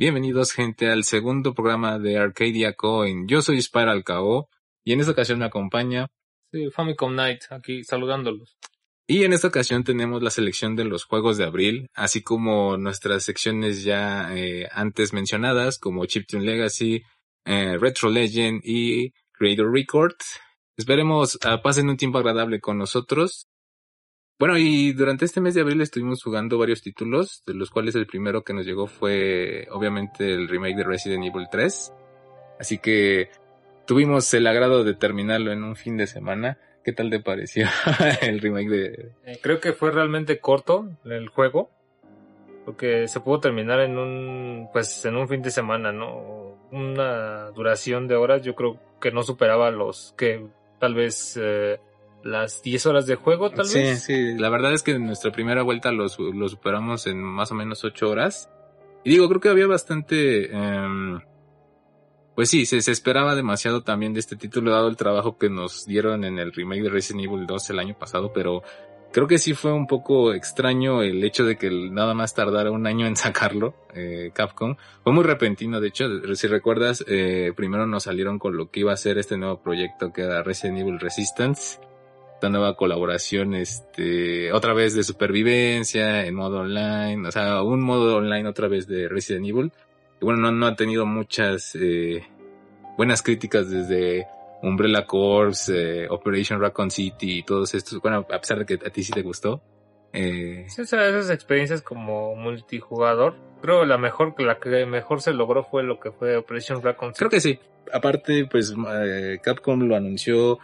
Bienvenidos gente al segundo programa de Arcadia Coin. Yo soy Spiral KO y en esta ocasión me acompaña Sí, Famicom Night, aquí saludándolos. y en esta ocasión tenemos la selección de los juegos de abril, así como nuestras secciones ya eh, antes mencionadas como Chiptune Legacy, eh, Retro Legend y Creator Record. Esperemos ah, pasen un tiempo agradable con nosotros. Bueno, y durante este mes de abril estuvimos jugando varios títulos, de los cuales el primero que nos llegó fue obviamente el remake de Resident Evil 3. Así que tuvimos el agrado de terminarlo en un fin de semana. ¿Qué tal te pareció el remake de... Eh, creo que fue realmente corto el juego, porque se pudo terminar en un, pues, en un fin de semana, ¿no? Una duración de horas, yo creo que no superaba los que tal vez eh, las 10 horas de juego, tal sí, vez. sí, la verdad es que en nuestra primera vuelta lo, su- lo superamos en más o menos 8 horas. Y digo, creo que había bastante... em, pues sí, se, se esperaba demasiado también de este título dado el trabajo que nos dieron en el remake de Resident Evil 2 el año pasado, pero creo que sí fue un poco extraño el hecho de que nada más tardara un año en sacarlo, eh, Capcom. Fue muy repentino, de hecho, si recuerdas, eh, primero nos salieron con lo que iba a ser este nuevo proyecto que era Resident Evil Resistance esta nueva colaboración, este, otra vez de supervivencia, en modo online, o sea, un modo online otra vez de Resident Evil. Y bueno, no, no ha tenido muchas eh, buenas críticas desde Umbrella Corps, eh, Operation Raccoon City y todos estos. Bueno, a pesar de que a ti sí te gustó. Eh, Sí, esas experiencias como multijugador, creo la mejor, la que mejor se logró fue lo que fue Operation Raccoon Creo que sí. Aparte, pues eh, Capcom lo anunció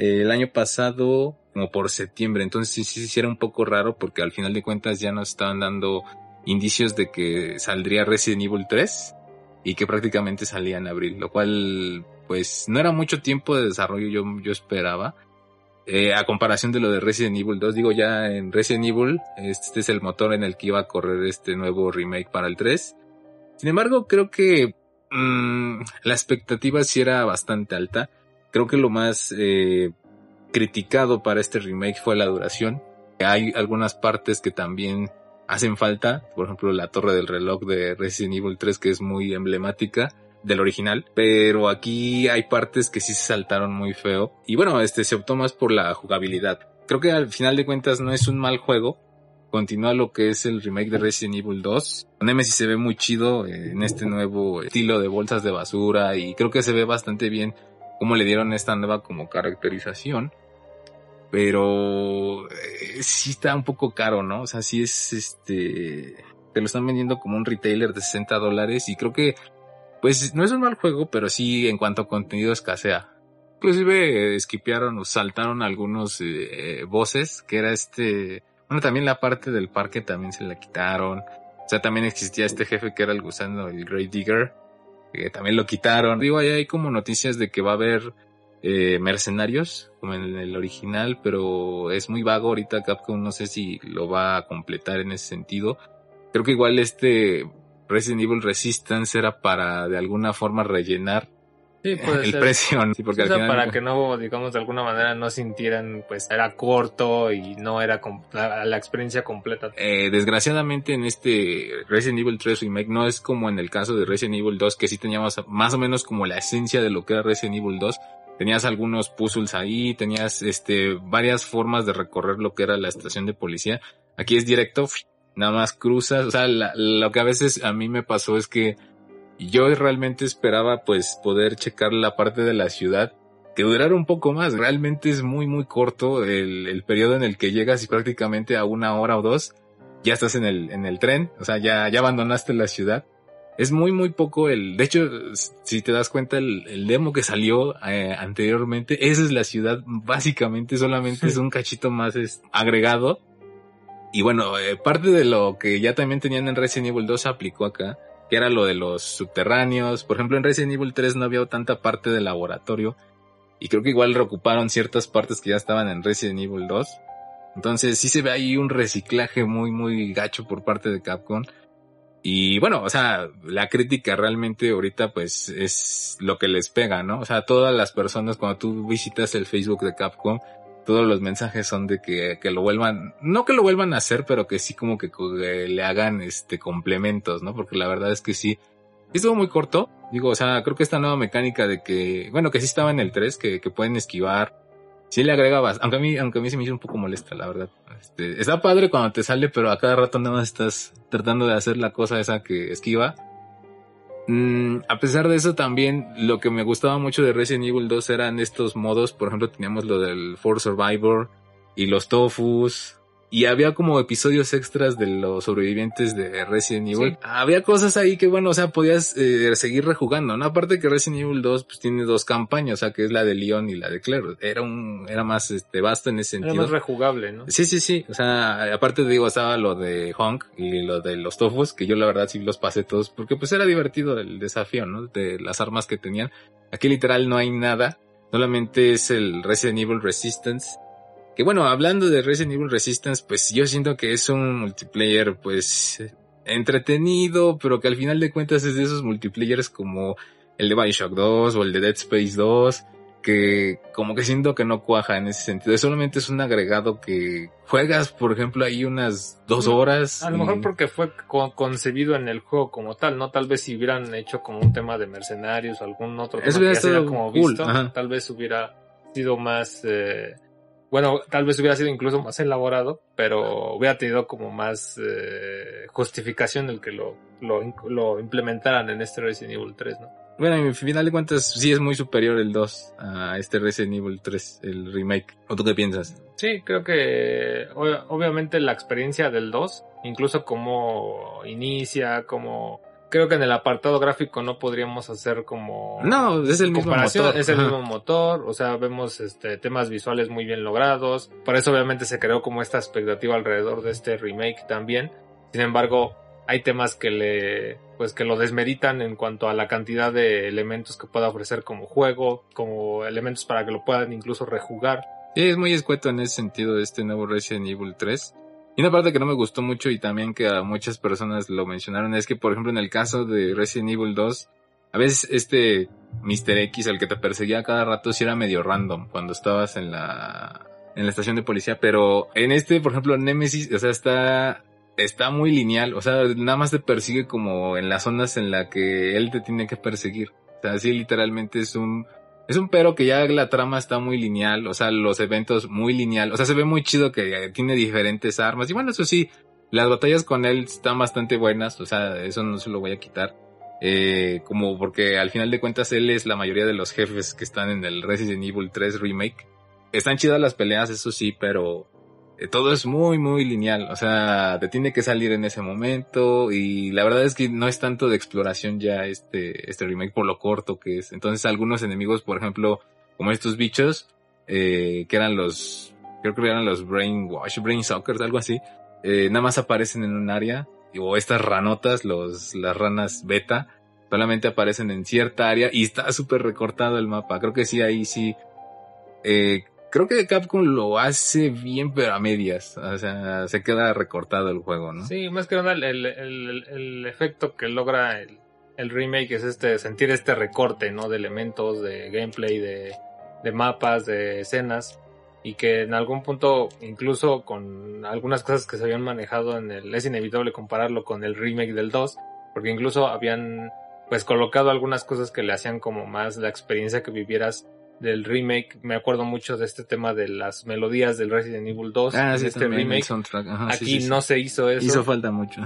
el año pasado como por septiembre, entonces sí, sí, sí era un poco raro porque al final de cuentas ya nos estaban dando indicios de que saldría Resident Evil 3 y que prácticamente salía en abril, lo cual pues no era mucho tiempo de desarrollo yo, yo esperaba. Eh, a comparación de lo de Resident Evil 2, digo ya en Resident Evil, este es el motor en el que iba a correr este nuevo remake para el 3. Sin embargo, creo que mm, la expectativa sí era bastante alta. Creo que lo más eh, criticado para este remake fue la duración. Hay algunas partes que también hacen falta, por ejemplo la torre del reloj de Resident Evil 3 que es muy emblemática del original, pero aquí hay partes que sí se saltaron muy feo y bueno, este se optó más por la jugabilidad. Creo que al final de cuentas no es un mal juego, continúa lo que es el remake de Resident Evil 2. Nemesis se ve muy chido eh, en este nuevo estilo de bolsas de basura y creo que se ve bastante bien cómo le dieron esta nueva como caracterización. Pero eh, sí está un poco caro, ¿no? O sea, sí es este... Te lo están vendiendo como un retailer de 60 dólares y creo que pues no es un mal juego, pero sí en cuanto a contenido escasea. Inclusive eh, skipearon o saltaron algunos eh, voces, que era este... Bueno, también la parte del parque también se la quitaron. O sea, también existía este jefe que era el gusano, el Great Digger, que también lo quitaron. Digo, ahí hay como noticias de que va a haber eh, mercenarios, como en el original, pero es muy vago ahorita Capcom, no sé si lo va a completar en ese sentido. Creo que igual este Resident Evil Resistance era para de alguna forma rellenar Sí, puede el ser. precio, ¿no? Sí, porque O sea, al final para que no, digamos, de alguna manera no sintieran, pues, era corto y no era la, la experiencia completa. Eh, desgraciadamente en este Resident Evil 3 Remake no es como en el caso de Resident Evil 2 que sí teníamos más o menos como la esencia de lo que era Resident Evil 2. Tenías algunos puzzles ahí, tenías este varias formas de recorrer lo que era la estación de policía. Aquí es directo, nada más cruzas, o sea, la- lo que a veces a mí me pasó es que yo realmente esperaba pues poder checar la parte de la ciudad que durara un poco más. Realmente es muy muy corto el, el periodo en el que llegas y prácticamente a una hora o dos ya estás en el, en el tren, o sea, ya, ya abandonaste la ciudad. Es muy, muy poco el, de hecho, si te das cuenta, el, el demo que salió eh, anteriormente, esa es la ciudad, básicamente solamente es un cachito más es, agregado. Y bueno, eh, parte de lo que ya también tenían en Resident Evil 2 aplicó acá, que era lo de los subterráneos. Por ejemplo, en Resident Evil 3 no había tanta parte del laboratorio. Y creo que igual reocuparon ciertas partes que ya estaban en Resident Evil 2. Entonces sí se ve ahí un reciclaje muy, muy gacho por parte de Capcom. Y bueno, o sea, la crítica realmente ahorita pues es lo que les pega, ¿no? O sea, todas las personas cuando tú visitas el Facebook de Capcom, todos los mensajes son de que, que lo vuelvan, no que lo vuelvan a hacer, pero que sí como que, le hagan este complementos, ¿no? Porque la verdad es que sí, estuvo muy corto. Digo, o sea, creo que esta nueva mecánica de que, bueno, que sí estaba en el 3, que, que pueden esquivar, sí le agregabas, aunque a mí, aunque a mí se me hizo un poco molesta, la verdad. Este, está padre cuando te sale, pero a cada rato nada estás tratando de hacer la cosa esa que esquiva. Mm, a pesar de eso también, lo que me gustaba mucho de Resident Evil 2 eran estos modos, por ejemplo teníamos lo del For Survivor y los Tofus, y había como episodios extras de los sobrevivientes de Resident Evil. Había cosas ahí que, bueno, o sea, podías eh, seguir rejugando, ¿no? Aparte que Resident Evil 2 pues tiene dos campañas, o sea, que es la de Leon y la de Claire. Era un, era más, este, vasto en ese sentido. Era más rejugable, ¿no? Sí, sí, sí. O sea, aparte digo, estaba lo de Honk y lo de los Tofus, que yo la verdad sí los pasé todos, porque pues era divertido el desafío, ¿no? De las armas que tenían. Aquí literal no hay nada. Solamente es el Resident Evil Resistance que bueno, hablando de Resident Evil Resistance, pues yo siento que es un multiplayer pues entretenido, pero que al final de cuentas es de esos multiplayers como el de Bioshock 2 o el de Dead Space 2, que como que siento que no cuaja en ese sentido. Solamente es un agregado que juegas, por ejemplo, ahí unas dos horas. A lo mejor porque fue concebido en el juego como tal, ¿no? Tal vez si hubieran hecho como un tema de mercenarios o algún otro tema que como visto, tal vez hubiera sido más... Eh, bueno, tal vez hubiera sido incluso más elaborado, pero hubiera tenido como más eh, justificación el que lo, lo, lo, implementaran en este Resident Evil 3, ¿no? Bueno, en final de cuentas sí es muy superior el 2 a este Resident Evil 3, el remake. ¿O tú qué piensas? Sí, creo que obviamente la experiencia del 2, incluso cómo inicia, cómo creo que en el apartado gráfico no podríamos hacer como no es el mismo motor. es el mismo motor o sea vemos este temas visuales muy bien logrados. Por eso obviamente se creó como esta expectativa alrededor de este remake también. Sin embargo hay temas que le pues que lo desmeritan en cuanto a la cantidad de elementos que pueda ofrecer como juego como elementos para que lo puedan incluso rejugar. Sí es muy escueto en ese sentido este nuevo Resident Evil 3 y una parte que no me gustó mucho y también que a muchas personas lo mencionaron es que, por ejemplo, en el caso de Resident Evil 2, a veces este Mr. X, el que te perseguía cada rato, sí era medio random cuando estabas en la, en la estación de policía, pero en este, por ejemplo, Nemesis, o sea, está, está muy lineal, o sea, nada más te persigue como en las zonas en las que él te tiene que perseguir. O sea, sí, literalmente es un, es un pero que ya la trama está muy lineal, o sea, los eventos muy lineal, o sea, se ve muy chido que tiene diferentes armas. Y bueno, eso sí, las batallas con él están bastante buenas, o sea, eso no se lo voy a quitar. Eh, como porque al final de cuentas él es la mayoría de los jefes que están en el Resident Evil 3 Remake. Están chidas las peleas, eso sí, pero todo es muy, muy lineal. O sea, te tiene que salir en ese momento. Y la verdad es que no es tanto de exploración ya este, este remake por lo corto que es. Entonces algunos enemigos, por ejemplo, como estos bichos, eh, que eran los, creo que eran los Brainwash, Brain Suckers, algo así, eh, nada más aparecen en un área. O estas ranotas, los, las ranas beta, solamente aparecen en cierta área y está súper recortado el mapa. Creo que sí, ahí sí, eh, creo que Capcom lo hace bien, pero a medias. O sea, se queda recortado el juego, ¿no? Sí, más que nada el, el, el, efecto que logra el, remake es este, sentir este recorte, ¿no? De elementos, de gameplay, de, de mapas, de escenas. Y que en algún punto, incluso con algunas cosas que se habían manejado en el, es inevitable compararlo con el remake del 2, porque incluso habían pues colocado algunas cosas que le hacían como más la experiencia que vivieras del remake, me acuerdo mucho de este tema de las melodías del Resident Evil 2, ah, este remake. Aquí no se hizo eso. Hizo falta mucho.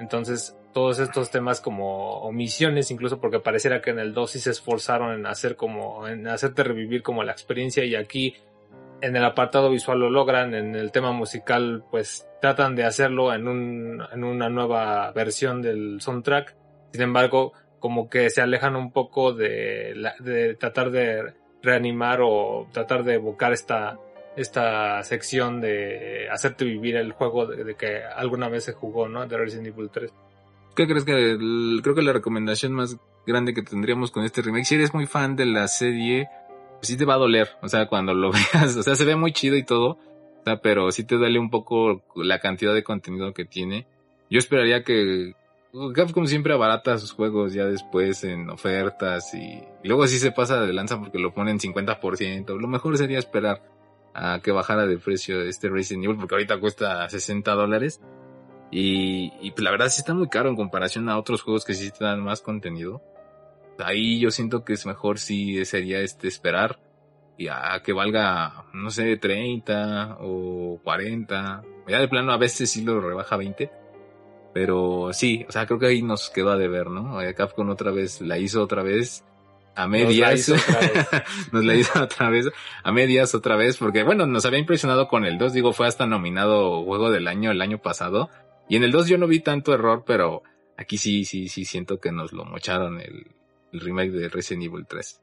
Entonces, todos estos temas como omisiones, incluso porque pareciera que en el 2 sí se esforzaron en hacer como, en hacerte revivir como la experiencia y aquí en el apartado visual lo logran, en el tema musical pues tratan de hacerlo en, un, en una nueva versión del soundtrack. Sin embargo, como que se alejan un poco de, de tratar de reanimar o tratar de evocar esta, esta sección de hacerte vivir el juego de, que alguna vez se jugó, ¿no? De Resident Evil 3. ¿Qué crees que creo que la recomendación más grande que tendríamos con este remake, si eres muy fan de la serie, pues sí te va a doler, o sea, cuando lo veas, o sea, se ve muy chido y todo, pero sí te duele un poco la cantidad de contenido que tiene. Yo esperaría que Capcom siempre abarata sus juegos ya después en ofertas y, luego así se pasa de lanza porque lo ponen 50%. Lo mejor sería esperar a que bajara de precio este Resident Evil porque ahorita cuesta 60 dólares. Y, y pues la verdad sí está muy caro en comparación a otros juegos que sí te dan más contenido. Ahí yo siento que es mejor si sería este esperar y a que valga, no sé, 30 o 40. Ya de plano a veces sí lo rebaja 20. Pero sí, o sea, creo que ahí nos quedó a deber, ¿no? Eh, Capcom otra vez la hizo otra vez a medias. Nos la hizo otra vez. a medias otra vez, porque bueno, nos había impresionado con el 2, digo, fue hasta nominado juego del año el año pasado. Y en el 2 yo no vi tanto error, pero aquí sí, sí, sí siento que nos lo mocharon el, el remake de Resident Evil 3.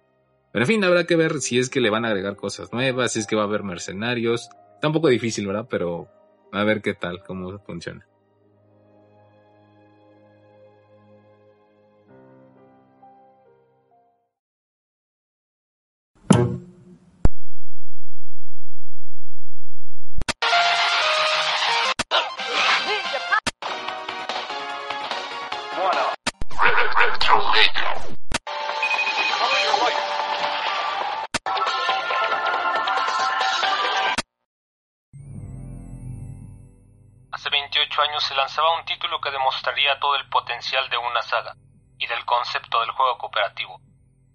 Pero en fin, habrá que ver si es que le van a agregar cosas nuevas, si es que va a haber mercenarios. Está un poco difícil, ¿verdad? Pero a ver qué tal, cómo funciona. Todo el potencial de una saga y del concepto del juego cooperativo.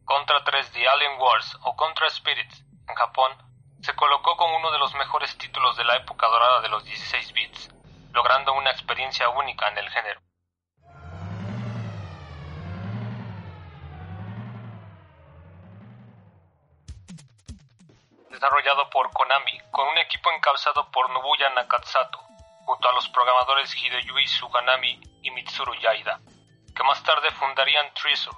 Contra 3 The Alien Wars o Contra Spirits en Japón se colocó como uno de los mejores títulos de la época dorada de los 16 bits, logrando una experiencia única en el género. Desarrollado por Konami, con un equipo encabezado por Nobuya Nakatsato, junto a los programadores Hideyui Suganami y Mitsuru Yaida, que más tarde fundarían Treasure.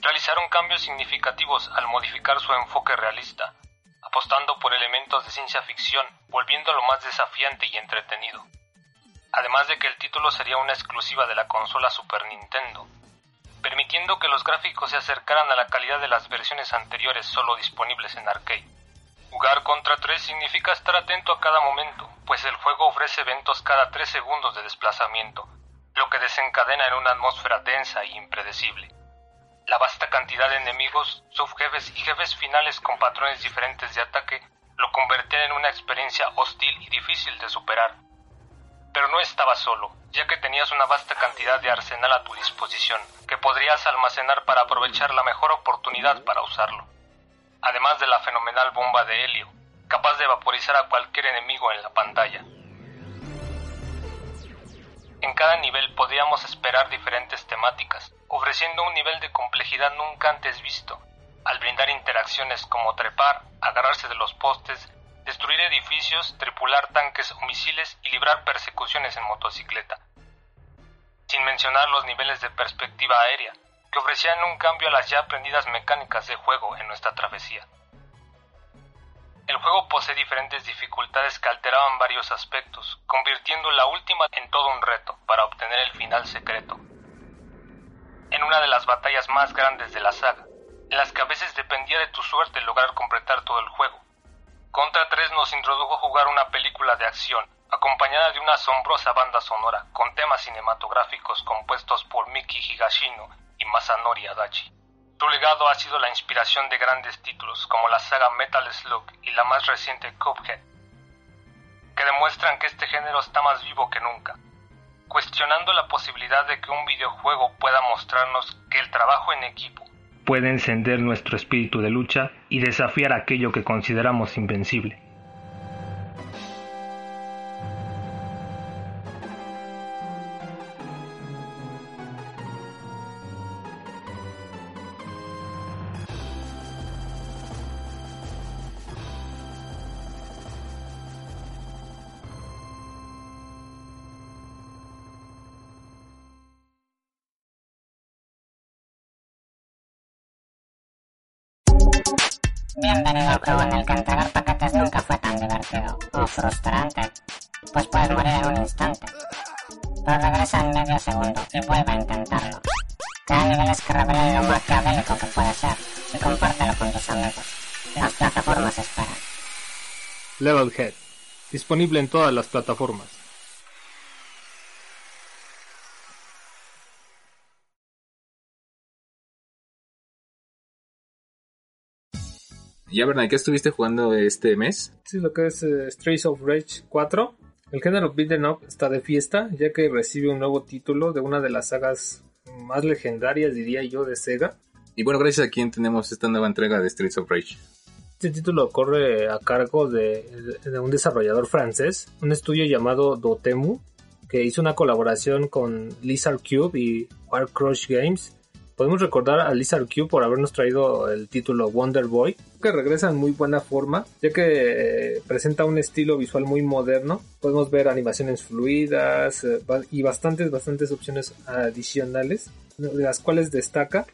Realizaron cambios significativos al modificar su enfoque realista, apostando por elementos de ciencia ficción, volviéndolo más desafiante y entretenido. Además de que el título sería una exclusiva de la consola Super Nintendo, permitiendo que los gráficos se acercaran a la calidad de las versiones anteriores solo disponibles en arcade. Jugar contra 3 significa estar atento a cada momento, pues el juego ofrece eventos cada 3 segundos de desplazamiento, lo que desencadena en una atmósfera densa e impredecible. La vasta cantidad de enemigos, subjefes y jefes finales con patrones diferentes de ataque lo convertían en una experiencia hostil y difícil de superar. Pero no estaba solo, ya que tenías una vasta cantidad de arsenal a tu disposición, que podrías almacenar para aprovechar la mejor oportunidad para usarlo además de la fenomenal bomba de helio, capaz de vaporizar a cualquier enemigo en la pantalla. En cada nivel podíamos esperar diferentes temáticas, ofreciendo un nivel de complejidad nunca antes visto, al brindar interacciones como trepar, agarrarse de los postes, destruir edificios, tripular tanques o misiles y librar persecuciones en motocicleta. Sin mencionar los niveles de perspectiva aérea, que ofrecían un cambio a las ya aprendidas mecánicas de juego en nuestra travesía. El juego posee diferentes dificultades que alteraban varios aspectos, convirtiendo la última en todo un reto para obtener el final secreto. En una de las batallas más grandes de la saga, en las que a veces dependía de tu suerte lograr completar todo el juego. Contra 3 nos introdujo a jugar una película de acción, acompañada de una asombrosa banda sonora, con temas cinematográficos compuestos por Miki Higashino Masanori Adachi. Su legado ha sido la inspiración de grandes títulos como la saga Metal Slug y la más reciente Cuphead, que demuestran que este género está más vivo que nunca, cuestionando la posibilidad de que un videojuego pueda mostrarnos que el trabajo en equipo puede encender nuestro espíritu de lucha y desafiar aquello que consideramos invencible. Club en el entregar paquetes nunca fue tan divertido o frustrante, pues puedes morir en un instante. Pero regresa en medio segundo y vuelve a intentarlo. Cada niveles que revelen lo maquiavélico que puede ser y compártelo con tus amigos. Las plataformas esperan. Levelhead. Disponible en todas las plataformas. Ya, Bernal, ¿qué estuviste jugando este mes? Sí, lo que es eh, Streets of Rage 4. El género beat'em up está de fiesta, ya que recibe un nuevo título de una de las sagas más legendarias, diría yo, de Sega. Y bueno, gracias a quien tenemos esta nueva entrega de Streets of Rage. Este título corre a cargo de, de un desarrollador francés, un estudio llamado Dotemu, que hizo una colaboración con Lizard Cube y Warcrush Games. Podemos recordar a Lizard Cube por habernos traído el título Wonder Boy, que regresa en muy buena forma, ya que eh, presenta un estilo visual muy moderno. Podemos ver animaciones fluidas eh, y bastantes, bastantes opciones adicionales, de las cuales destaca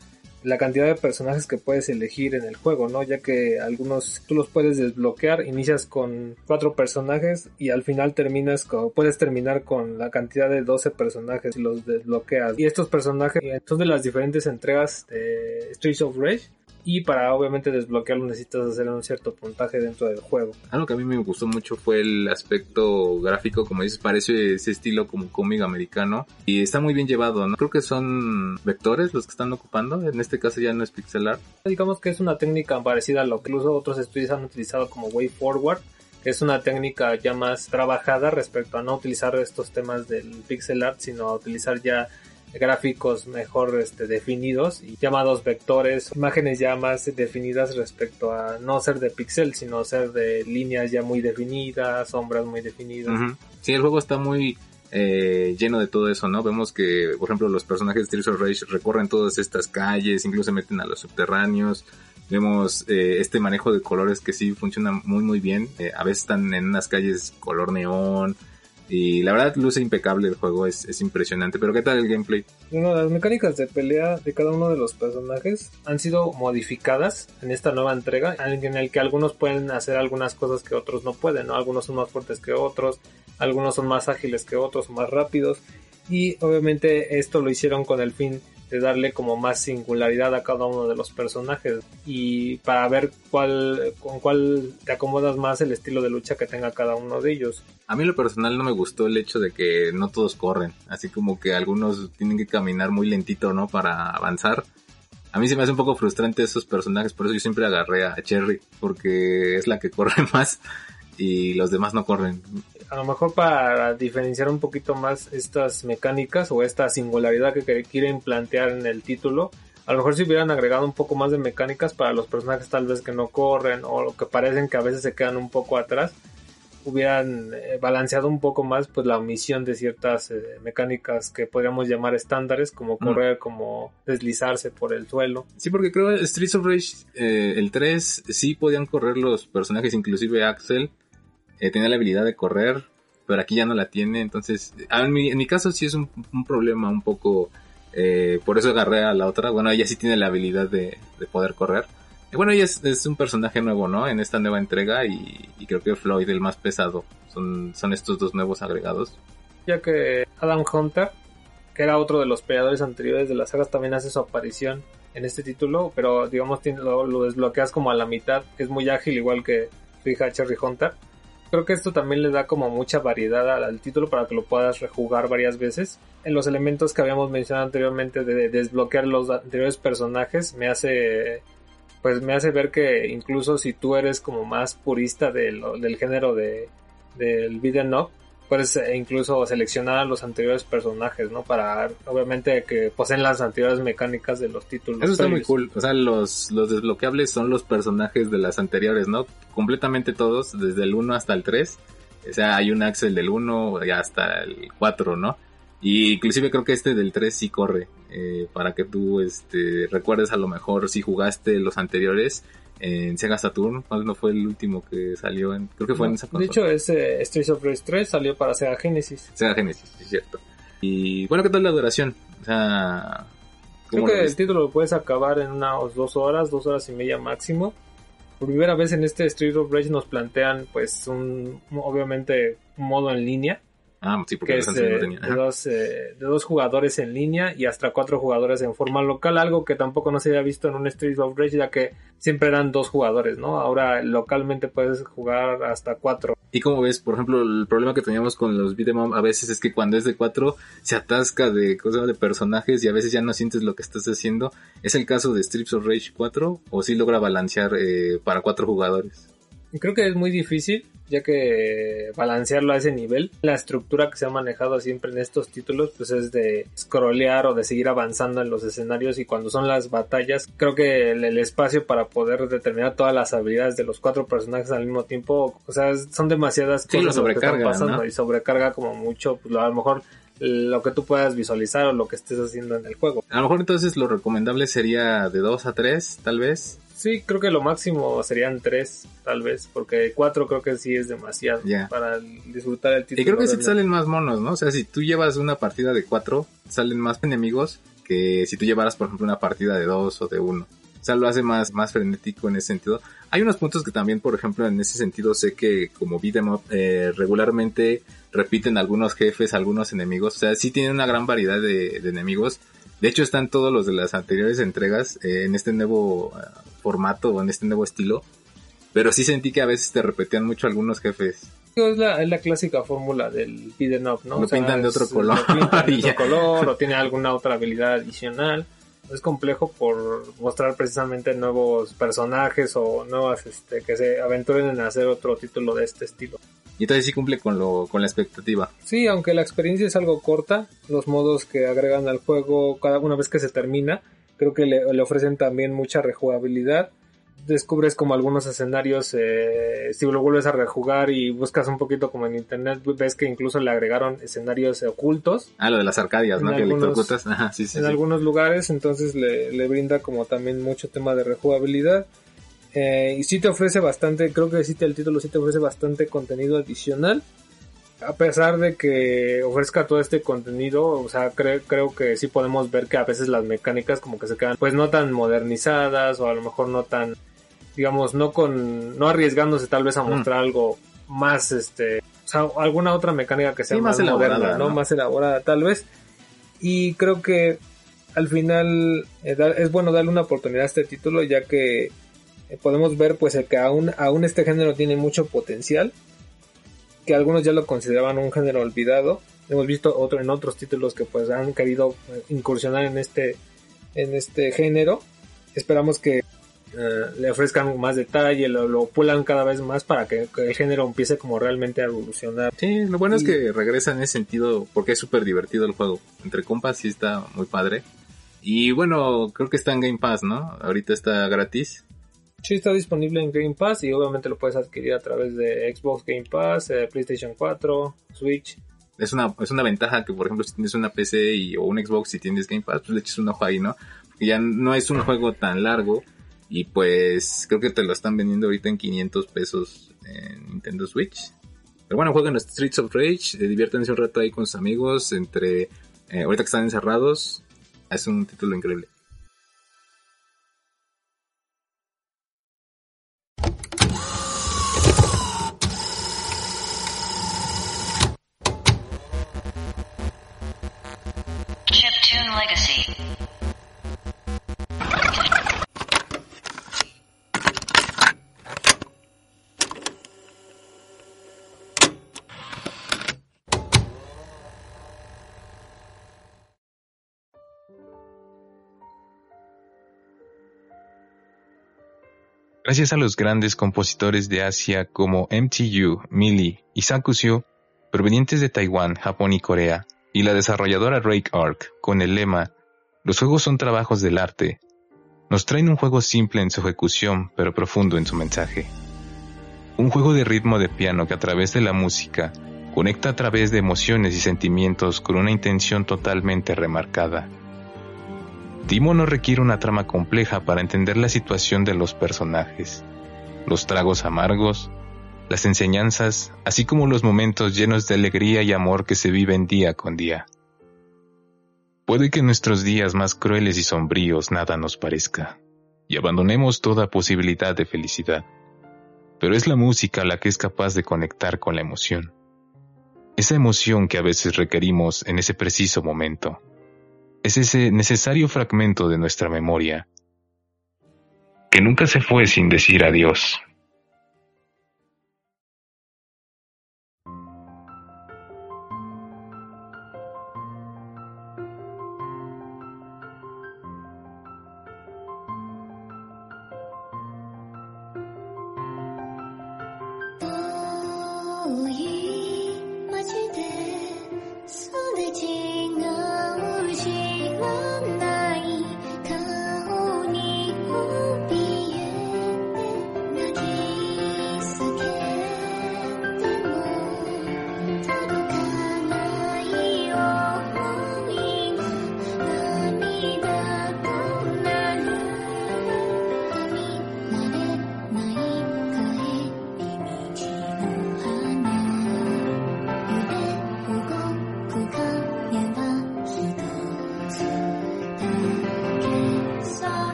la cantidad de personajes que puedes elegir en el juego, ¿no? Ya que algunos tú los puedes desbloquear, inicias con cuatro personajes y al final terminas con, puedes terminar con la cantidad de 12 personajes y los desbloqueas. Y estos personajes son de las diferentes entregas de Streets of Rage y para obviamente desbloquearlo necesitas hacer un cierto puntaje dentro del juego. Algo que a mí me gustó mucho fue el aspecto gráfico, como dices, parece ese estilo como cómic americano y está muy bien llevado, ¿no? Creo que son vectores los que están ocupando, en este caso ya no es pixel art. Digamos que es una técnica parecida a lo que incluso otros estudios han utilizado como Way Forward, que es una técnica ya más trabajada respecto a no utilizar estos temas del pixel art, sino a utilizar ya gráficos mejor este, definidos y llamados vectores, imágenes ya más definidas respecto a no ser de pixel, sino ser de líneas ya muy definidas, sombras muy definidas. Sí, el juego está muy eh, lleno de todo eso, ¿no? Vemos que, por ejemplo, los personajes de Streets of Rage recorren todas estas calles, incluso se meten a los subterráneos. Vemos eh, este manejo de colores que sí funciona muy muy bien. Eh, a veces están en unas calles color neón. Y la verdad luce impecable el juego, es, es impresionante. Pero ¿qué tal el gameplay? Bueno, las mecánicas de pelea de cada uno de los personajes han sido modificadas en esta nueva entrega, en el que algunos pueden hacer algunas cosas que otros no pueden, ¿no? Algunos son más fuertes que otros, algunos son más ágiles que otros, más rápidos, y obviamente esto lo hicieron con el fin de darle como más singularidad a cada uno de los personajes y para ver cuál con cuál te acomodas más el estilo de lucha que tenga cada uno de ellos. A mí lo personal no me gustó el hecho de que no todos corren, así como que algunos tienen que caminar muy lentito, ¿no? Para avanzar. A mí se me hace un poco frustrante esos personajes, por eso yo siempre agarré a Cherry, porque es la que corre más y los demás no corren. A lo mejor para diferenciar un poquito más estas mecánicas o esta singularidad que quieren plantear en el título, a lo mejor si hubieran agregado un poco más de mecánicas para los personajes tal vez que no corren o que parecen que a veces se quedan un poco atrás, hubieran eh, balanceado un poco más pues la omisión de ciertas eh, mecánicas que podríamos llamar estándares como correr, como deslizarse por el suelo. Sí, porque creo que Streets of Rage, eh, el 3, sí podían correr los personajes, inclusive Axel, eh, tenía la habilidad de correr, pero aquí ya no la tiene, entonces, en mi, caso sí es un, problema un poco, eh, por eso agarré a la otra, bueno, ella sí tiene la habilidad de, de poder correr. Y bueno, ella es, un personaje nuevo, ¿no? En esta nueva entrega y, creo que Floyd, el más pesado, son, estos dos nuevos agregados. ya que Adam Hunter, que era otro de los peleadores anteriores de las sagas, también hace su aparición en este título, pero digamos lo, lo desbloqueas como a la mitad, es muy ágil igual que hija Cherry Hunter. Creo que esto también le da como mucha variedad al, título para que lo puedas rejugar varias veces. En los elementos que habíamos mencionado anteriormente de, de desbloquear los anteriores personajes me hace pues me hace ver que incluso si tú eres como más purista del género de del beat'em up puedes incluso seleccionar a los anteriores personajes, ¿no? Para, obviamente, que poseen las anteriores mecánicas de los títulos. Eso está muy cool. O sea, los, los desbloqueables son los personajes de las anteriores, ¿no? Completamente todos, desde el 1 hasta el 3. O sea, hay un Axel del 1 y hasta el 4, ¿no? Y inclusive creo que este del 3 sí corre. eh, para que tú este, recuerdes a lo mejor si jugaste los anteriores en Sega Saturn. ¿Cuál no fue el último que salió? En, creo que fue en esa De consola. hecho, ese Streets of Rage 3 salió para Sega Genesis. Sega Genesis, es cierto. Y bueno, ¿qué tal la duración? O sea... Creo ¿cómo que el título lo puedes acabar en unas dos horas, dos horas y media máximo. Por primera vez en este Street of Rage nos plantean pues un obviamente un modo en línea Ah, sí, porque que es de, de dos, eh, de dos jugadores en línea y hasta cuatro jugadores en forma local, algo que tampoco no se había visto en un Street of Rage, ya que siempre eran dos jugadores, ¿no? Ahora localmente puedes jugar hasta cuatro. Y como ves, por ejemplo, el problema que teníamos con los beat'em a veces es que cuando es de cuatro se atasca de cosas de personajes y a veces ya no sientes lo que estás haciendo. ¿Es el caso de Streets of Rage 4 o si logra balancear eh, para cuatro jugadores? Creo que es muy difícil, ya que balancearlo a ese nivel, la estructura que se ha manejado siempre en estos títulos, pues es de scrollear o de seguir avanzando en los escenarios y cuando son las batallas, creo que el, espacio para poder determinar todas las habilidades de los cuatro personajes al mismo tiempo, o sea, son demasiadas cosas que están pasando y sobrecarga como mucho, pues a lo mejor lo que tú puedas visualizar o lo que estés haciendo en el juego. A lo mejor entonces lo recomendable sería de 2 a 3, tal vez. Sí, creo que lo máximo serían tres, tal vez, porque cuatro creo que sí es demasiado para disfrutar el título. Y creo que sí te salen más monos, ¿no? O sea, si tú llevas una partida de cuatro, salen más enemigos que si tú llevaras, por ejemplo, una partida de dos o de uno. O sea, lo hace más, más frenético en ese sentido. Hay unos puntos que también, por ejemplo, en ese sentido sé que como beat'em up, eh, regularmente repiten algunos jefes, algunos enemigos. O sea, sí tienen una gran variedad de, enemigos. De hecho, están todos los de las anteriores entregas eh, en este nuevo formato o en este nuevo estilo. Pero sí sentí que a veces te repetían mucho algunos jefes. Es la, es la clásica fórmula del beat'em up, ¿no? Lo pintan de otro color. de otro color o tiene alguna otra habilidad adicional. Es complejo por mostrar precisamente nuevos personajes o nuevas este, que se aventuren en hacer otro título de este estilo. Y entonces sí cumple con, lo, con la expectativa. Sí, aunque la experiencia es algo corta, los modos que agregan al juego cada una vez que se termina creo que le, ofrecen también mucha rejugabilidad. Descubres como algunos escenarios, eh, si lo vuelves a rejugar y buscas un poquito como en internet, ves que incluso le agregaron escenarios ocultos. Ah, lo de las arcadias, ¿no? que en algunos lugares, entonces le, brinda como también mucho tema de rejugabilidad. Eh, y sí te ofrece bastante, creo que sí te, el título sí te ofrece bastante contenido adicional a pesar de que ofrezca todo este contenido, o sea, creo que sí podemos ver que a veces las mecánicas como que se quedan pues no tan modernizadas o a lo mejor no tan, digamos, no con, no arriesgándose tal vez a mm. mostrar algo más, este, o sea, alguna otra mecánica que sea más, moderna, ¿no? Más elaborada tal vez. Y creo que al final eh, es bueno darle una oportunidad a este título ya que eh, podemos ver pues que aún, aún este género tiene mucho potencial que algunos ya lo consideraban un género olvidado. Hemos visto otro en otros títulos que pues han querido eh, incursionar en este en este género. Esperamos que eh, le ofrezcan más detalle, lo, pulan cada vez más para que, el género empiece como realmente a evolucionar. Sí, lo bueno es que regresa en ese sentido porque es súper divertido el juego. Entre compas sí está muy padre. Y bueno, creo que está en Game Pass, ¿no? Ahorita está gratis. Sí, está disponible en Game Pass y obviamente lo puedes adquirir a través de Xbox Game Pass, eh, PlayStation 4, Switch. Es una, es una ventaja que, por ejemplo, si tienes una PC y, o un Xbox y tienes Game Pass, pues le eches un ojo ahí, ¿no? Porque ya no es un juego tan largo y pues creo que te lo están vendiendo ahorita en 500 pesos en Nintendo Switch. Pero bueno, jueguen Streets of Rage, eh, diviértanse un rato ahí con sus amigos, entre eh, ahorita que están encerrados, es un título increíble. Gracias a los grandes compositores de Asia como MTU, Mili y Sakusio, provenientes de Taiwán, Japón y Corea, y la desarrolladora Rake Arc, con el lema Los juegos son trabajos del arte, nos traen un juego simple en su ejecución, pero profundo en su mensaje. Un juego de ritmo de piano que a través de la música conecta a través de emociones y sentimientos con una intención totalmente remarcada. Timo no requiere una trama compleja para entender la situación de los personajes, los tragos amargos, las enseñanzas, así como los momentos llenos de alegría y amor que se viven día con día. Puede que en nuestros días más crueles y sombríos nada nos parezca, y abandonemos toda posibilidad de felicidad. Pero es la música la que es capaz de conectar con la emoción. Esa emoción que a veces requerimos en ese preciso momento. Es ese necesario fragmento de nuestra memoria que nunca se fue sin decir adiós.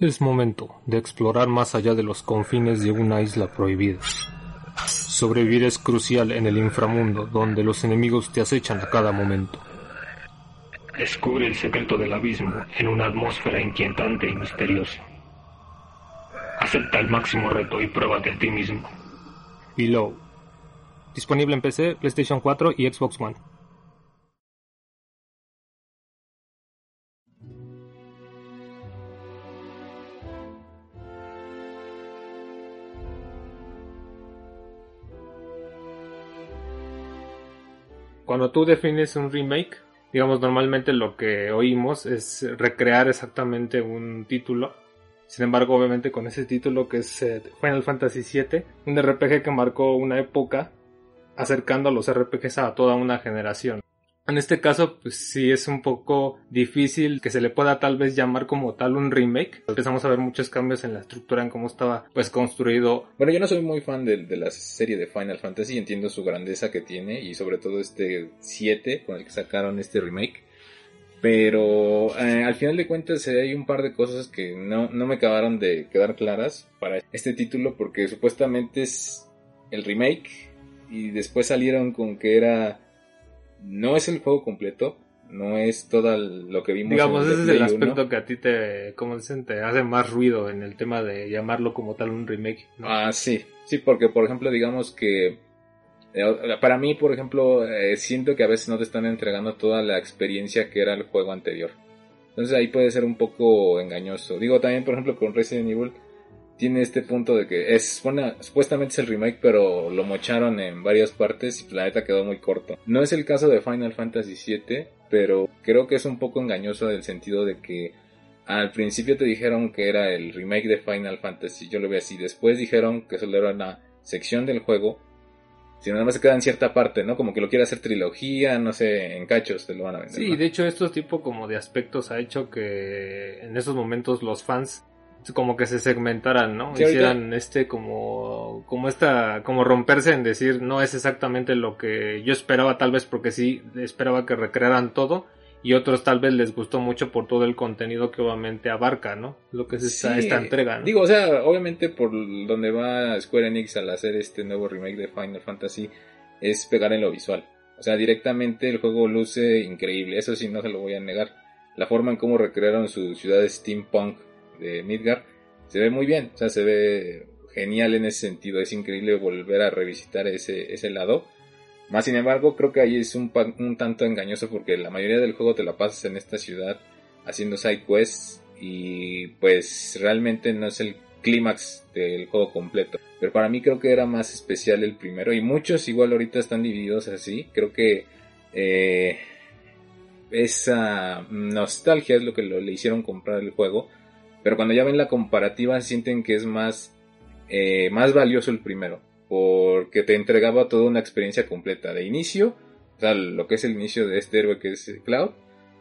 Es momento de explorar más allá de los confines de una isla prohibida. Sobrevivir es crucial en el inframundo, donde los enemigos te acechan a cada momento. Descubre el secreto del abismo en una atmósfera inquietante y misteriosa. Acepta el máximo reto y pruébate a ti mismo. Below. Disponible en PC, PlayStation 4 y Xbox One. Cuando tú defines un remake, digamos, normalmente lo que oímos es recrear exactamente un título Sin embargo, obviamente con ese título que es eh, Final Fantasy VII, un RPG que marcó una época acercando a los RPGs a toda una generación. En este caso, pues sí es un poco difícil que se le pueda tal vez llamar como tal un remake. Empezamos a ver muchos cambios en la estructura, en cómo estaba pues construido. Bueno, yo no soy muy fan de, de la serie de Final Fantasy, entiendo su grandeza que tiene y sobre todo este 7 con el que sacaron este remake. Pero eh, al final de cuentas eh, hay un par de cosas que no, no me acabaron de quedar claras para este título porque supuestamente es el remake y después salieron con que era no es el juego completo, no es todo lo que vimos. Digamos, ese es el aspecto que a ti te, como dicen, te hace más ruido en el tema de llamarlo como tal un remake. Ah, sí, sí, porque por ejemplo, digamos que eh, para mí, por ejemplo, eh, siento que a veces no te están entregando toda la experiencia que era el juego anterior. Entonces ahí puede ser un poco engañoso. Digo también, por ejemplo, con Resident Evil tiene este punto de que es bueno, supuestamente es el remake, pero lo mocharon en varias partes y la neta quedó muy corto. No es el caso de Final Fantasy VII, pero creo que es un poco engañoso en el sentido de que al principio te dijeron que era el remake de Final Fantasy, yo lo veo así, después dijeron que solo era una sección del juego, si nada más se queda en cierta parte, ¿no? Como que lo quiere hacer trilogía, no sé, en cachos te lo van a vender. Sí, de hecho estos tipo como de aspectos ha hecho que en esos momentos los fans como que se segmentaran, ¿no? Hicieran este como como esta como romperse en decir no es exactamente lo que yo esperaba tal vez porque sí esperaba que recrearan todo y otros tal vez les gustó mucho por todo el contenido que obviamente abarca, ¿no? Lo que es esta, esta entrega, ¿no? Digo, o sea, obviamente por donde va Square Enix al hacer este nuevo remake de Final Fantasy es pegar en lo visual. O sea, directamente el juego luce increíble, eso sí no se lo voy a negar. La forma en cómo recrearon su ciudad steampunk de Midgar se ve muy bien, o sea, se ve genial en ese sentido, es increíble volver a revisitar ese, ese lado. Más sin embargo, creo que ahí es un, un tanto engañoso porque la mayoría del juego te la pasas en esta ciudad haciendo side quests y pues realmente no es el clímax del juego completo. Pero para mí creo que era más especial el primero y muchos igual ahorita están divididos así. Creo que eh, esa nostalgia es lo que le hicieron comprar el juego pero cuando ya ven la comparativa sienten que es más, eh, más valioso el primero. Porque te entregaba toda una experiencia completa. De inicio, o sea, lo que es el inicio de este héroe que es Cloud,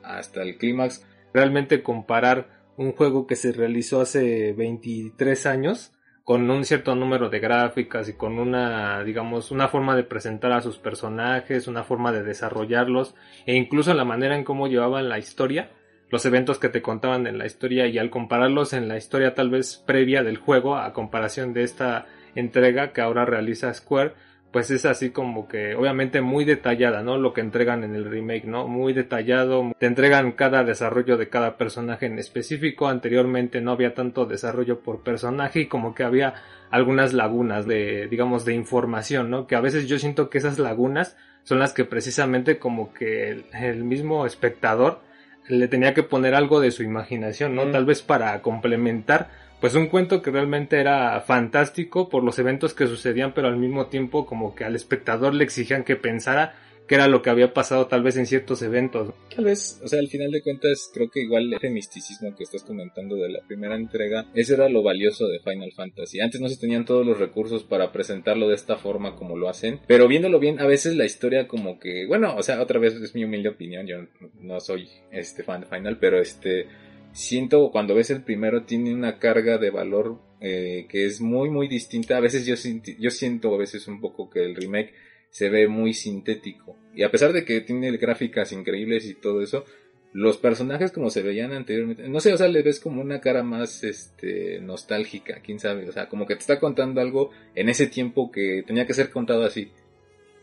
hasta el clímax. Realmente comparar un juego que se realizó hace 23 años con un cierto número de gráficas y con una, digamos, una forma de presentar a sus personajes, una forma de desarrollarlos e incluso la manera en cómo llevaban la historia, los eventos que te contaban en la historia y al compararlos en la historia tal vez previa del juego a comparación de esta entrega que ahora realiza Square, pues es así como que obviamente muy detallada, ¿no? Lo que entregan en el remake, ¿no? Muy detallado, te entregan cada desarrollo de cada personaje en específico, anteriormente no había tanto desarrollo por personaje y como que había algunas lagunas de, digamos, de información, ¿no? Que a veces yo siento que esas lagunas son las que precisamente como que el, el mismo espectador le tenía que poner algo de su imaginación, ¿no? Tal vez para complementar, pues un cuento que realmente era fantástico por los eventos que sucedían, pero al mismo tiempo como que al espectador le exigían que pensara que era lo que había pasado tal vez en ciertos eventos. Tal vez, o sea, al final de cuentas, creo que igual ese misticismo que estás comentando de la primera entrega, ese era lo valioso de Final Fantasy. Antes no se tenían todos los recursos para presentarlo de esta forma como lo hacen, pero viéndolo bien, a veces la historia como que, bueno, o sea, otra vez es mi humilde opinión, yo no soy este fan de Final, pero este siento cuando ves el primero tiene una carga de valor eh, que es muy muy distinta. A veces yo, yo siento a veces un poco que el remake se ve muy sintético. Y a pesar de que tiene gráficas increíbles y todo eso, los personajes como se veían anteriormente, no sé, o sea, le ves como una cara más este nostálgica, quién sabe, o sea, como que te está contando algo en ese tiempo que tenía que ser contado así.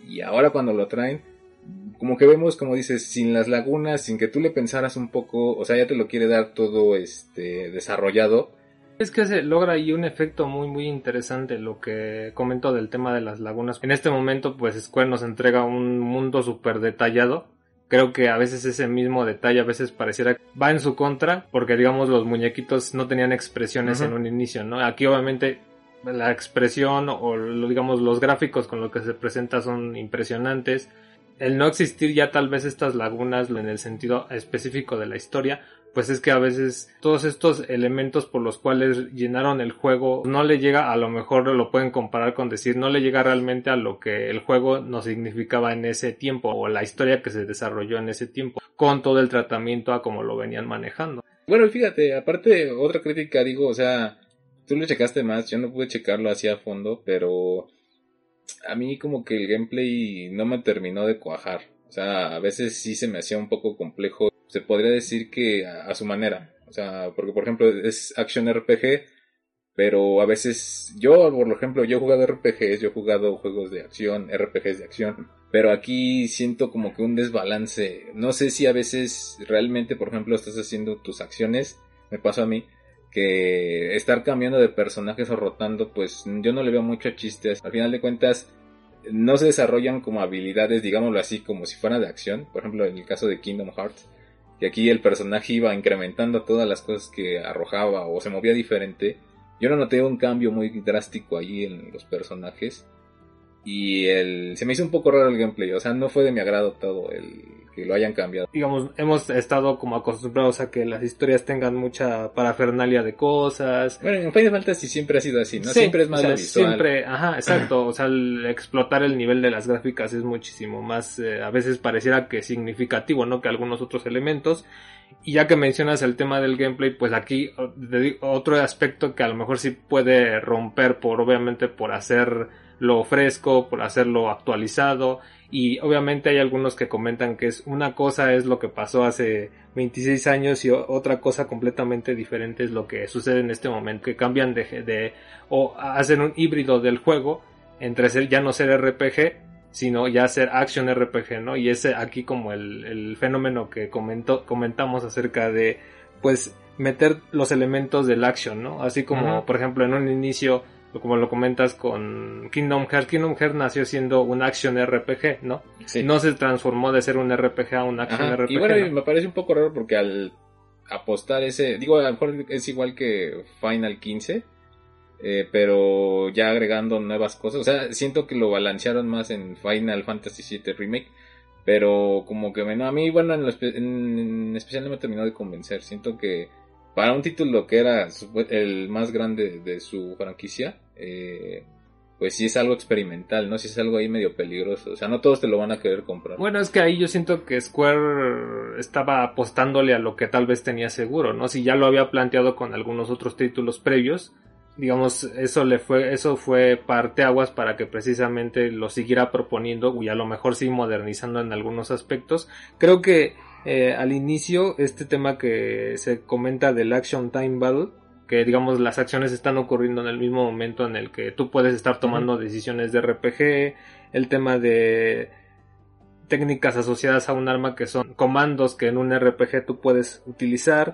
Y ahora cuando lo traen, como que vemos, como dices, sin las lagunas, sin que tú le pensaras un poco, o sea, ya te lo quiere dar todo este desarrollado es que se logra ahí un efecto muy muy interesante lo que comento del tema de las lagunas. En este momento pues Square nos entrega un mundo súper detallado. Creo que a veces ese mismo detalle a veces pareciera va en su contra porque digamos los muñequitos no tenían expresiones en un inicio, ¿no? Aquí obviamente la expresión o digamos los gráficos con lo que se presenta son impresionantes. El no existir ya tal vez estas lagunas en el sentido específico de la historia pues es que a veces todos estos elementos por los cuales llenaron el juego no le llega, a lo mejor lo pueden comparar con decir, no le llega realmente a lo que el juego nos significaba en ese tiempo o la historia que se desarrolló en ese tiempo, con todo el tratamiento a como lo venían manejando. Bueno, fíjate, aparte, otra crítica, digo, o sea, tú lo checaste más, yo no pude checarlo así a fondo, pero a mí como que el gameplay no me terminó de cuajar. O sea, a veces sí se me hacía un poco complejo. Se podría decir que a, su manera. O sea, porque por ejemplo es action RPG, pero a veces yo, por ejemplo, yo he jugado RPGs, yo he jugado juegos de acción, RPGs de acción, pero aquí siento como que un desbalance. No sé si a veces realmente, por ejemplo, estás haciendo tus acciones, me pasó a mí, que estar cambiando de personajes o rotando, pues yo no le veo mucho chiste. Al final de cuentas, no se desarrollan como habilidades, digámoslo así, como si fueran de acción. Por ejemplo, en el caso de Kingdom Hearts, que aquí el personaje iba incrementando todas las cosas que arrojaba o se movía diferente. Yo no noté un cambio muy drástico ahí en los personajes. Y el, se me hizo un poco raro el gameplay, o sea, no fue de mi agrado todo el que lo hayan cambiado. Digamos, hemos estado como acostumbrados a que las historias tengan mucha parafernalia de cosas. Bueno, en Final Fantasy siempre ha sido así, ¿no? siempre es más visual. Siempre, ajá, exacto, o sea, el explotar el nivel de las gráficas es muchísimo más, eh, a veces pareciera que significativo, ¿no? Que algunos otros elementos. Y ya que mencionas el tema del gameplay, pues aquí otro aspecto que a lo mejor sí puede romper por, obviamente, por hacer lo fresco, por hacerlo actualizado. Y obviamente hay algunos que comentan que es una cosa es lo que pasó hace 26 años y otra cosa completamente diferente es lo que sucede en este momento, que cambian de, de o hacen un híbrido del juego entre ser ya no ser RPG, sino ya ser action RPG, ¿no? Y ese aquí como el, el fenómeno que comentó, comentamos acerca de pues meter los elementos del action, ¿no? Así como, por ejemplo, en un inicio como lo comentas con Kingdom Hearts, Kingdom Hearts nació siendo un action RPG, ¿no? No se transformó de ser un RPG a un action RPG. Y bueno, me parece un poco raro porque al apostar ese, digo, a lo mejor es igual que Final 15, eh, pero ya agregando nuevas cosas, o sea, siento que lo balancearon más en Final Fantasy VII Remake. Pero como que a mí, bueno, en, en especial no me terminó de convencer. Siento que para un título que era el más grande de su franquicia, eh, pues sí es algo experimental, ¿no? Si es algo ahí medio peligroso. O sea, no todos te lo van a querer comprar. Bueno, es que ahí yo siento que Square estaba apostándole a lo que tal vez tenía seguro, ¿no? Si ya lo había planteado con algunos otros títulos previos, digamos, eso le fue, eso fue parteaguas para que precisamente lo siguiera proponiendo y a lo mejor sí modernizando en algunos aspectos. Creo que eh, al inicio este tema que se comenta del Action Time Battle, que digamos las acciones están ocurriendo en el mismo momento en el que tú puedes estar tomando decisiones de RPG, el tema de técnicas asociadas a un arma que son comandos que en un RPG tú puedes utilizar,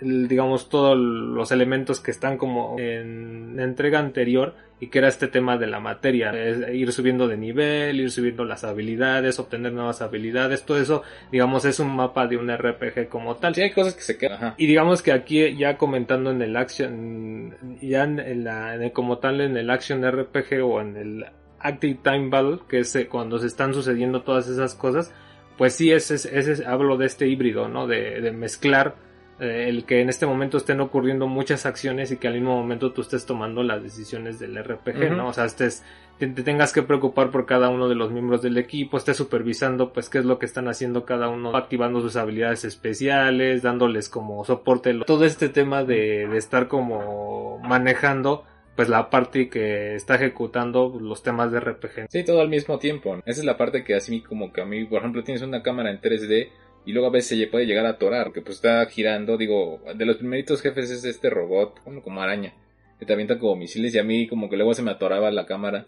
digamos todos los elementos que están como en la entrega anterior y que era este tema de la materia, ir subiendo de nivel, ir subiendo las habilidades, obtener nuevas habilidades, todo eso, digamos, es un mapa de un RPG como tal. Sí, hay cosas que se quedan. Y digamos que aquí ya comentando en el action, ya en, la, en el, como tal en el action RPG o en el active time battle, que es eh, cuando se están sucediendo todas esas cosas, pues sí, es, es, hablo de este híbrido, ¿no? De, de mezclar eh, el que en este momento estén ocurriendo muchas acciones y que al mismo momento tú estés tomando las decisiones del RPG, ¿no? O sea, estés, te, tengas que preocupar por cada uno de los miembros del equipo, estés supervisando pues qué es lo que están haciendo cada uno, activando sus habilidades especiales, dándoles como soporte, todo este tema de, de estar como manejando pues la parte que está ejecutando los temas de RPG. Sí, todo al mismo tiempo. Esa es la parte que así como que a mí, por ejemplo, tienes una cámara en 3D y luego a veces se puede llegar a atorar, porque pues está girando, digo, de los primeritos jefes es este robot, como araña, que te avienta como misiles y a mí como que luego se me atoraba la cámara.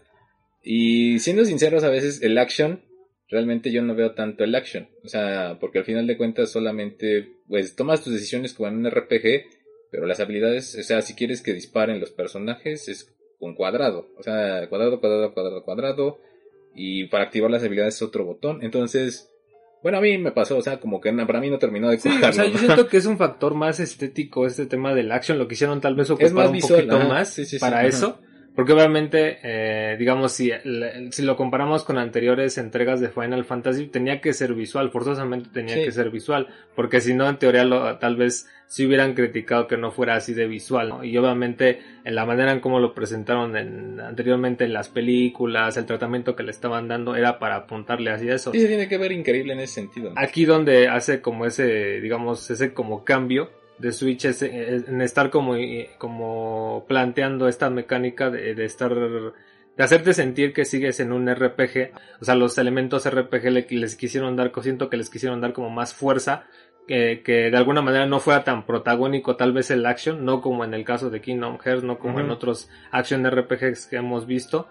Y siendo sinceros, a veces el action, realmente yo no veo tanto el action, o sea, porque al final de cuentas solamente, pues tomas tus decisiones como en un RPG, pero las habilidades, o sea, si quieres que disparen los personajes es con cuadrado, o sea, cuadrado, cuadrado, cuadrado, cuadrado, y para activar las habilidades es otro botón, entonces bueno, a mí me pasó, o sea, como que para mí no terminó de sí, O sea, yo siento que es un factor más estético este tema del action, lo que hicieron tal vez ocupar un poquito más para eso, Porque obviamente, eh, digamos, si, si lo comparamos con anteriores entregas de Final Fantasy, tenía que ser visual, forzosamente tenía Sí. que ser visual, porque si no, en teoría, lo, tal vez si hubieran criticado que no fuera así de visual, ¿no? Y obviamente, en la manera en cómo lo presentaron en, anteriormente en las películas, el tratamiento que le estaban dando era para apuntarle así a eso. Sí, se tiene que ver increíble en ese sentido. Aquí donde hace como ese, digamos, ese como cambio de Switch es, es en estar como, como planteando esta mecánica de, de estar, de hacerte sentir que sigues en un RPG. O sea, los elementos RPG le- les quisieron dar, siento que les quisieron dar como más fuerza. Que, que de alguna manera no fuera tan protagónico tal vez el action, no como en el caso de Kingdom Hearts, no como en otros action RPGs que hemos visto,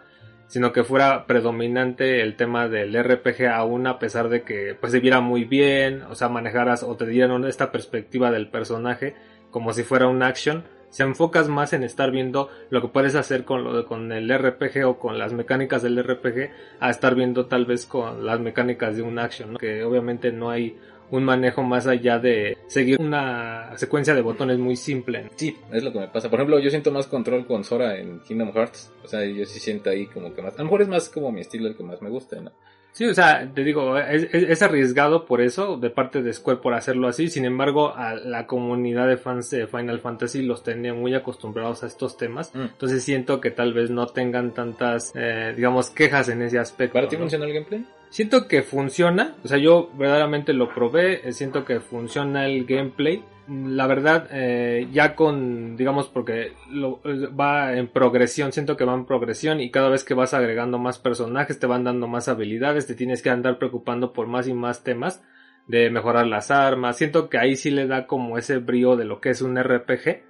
sino que fuera predominante el tema del RPG aún a pesar de que pues se viera muy bien, o sea, manejaras o te dieran esta perspectiva del personaje como si fuera un action, se enfocas más en estar viendo lo que puedes hacer con lo con el RPG o con las mecánicas del RPG a estar viendo tal vez con las mecánicas de un action, que obviamente no hay un manejo más allá de seguir una secuencia de botones muy simple. Sí, es lo que me pasa. Por ejemplo, yo siento más control con Sora en Kingdom Hearts. O sea, yo sí siento ahí como que más. A lo mejor es más como mi estilo el que más me gusta, ¿no? Sí, o sea, te digo, es, es- es arriesgado por eso, de parte de Square por hacerlo así. Sin embargo, a la comunidad de fans de Final Fantasy los tenía muy acostumbrados a estos temas. Mm. Entonces siento que tal vez no tengan tantas, eh, digamos, quejas en ese aspecto. ¿Para ti ¿no? funciona el gameplay? Siento que funciona, o sea, yo verdaderamente lo probé, eh, siento que funciona el gameplay. La verdad, eh, ya con, digamos, porque lo, va en progresión, siento que va en progresión y cada vez que vas agregando más personajes te van dando más habilidades, te tienes que andar preocupando por más y más temas de mejorar las armas. Siento que ahí sí le da como ese brío de lo que es un RPG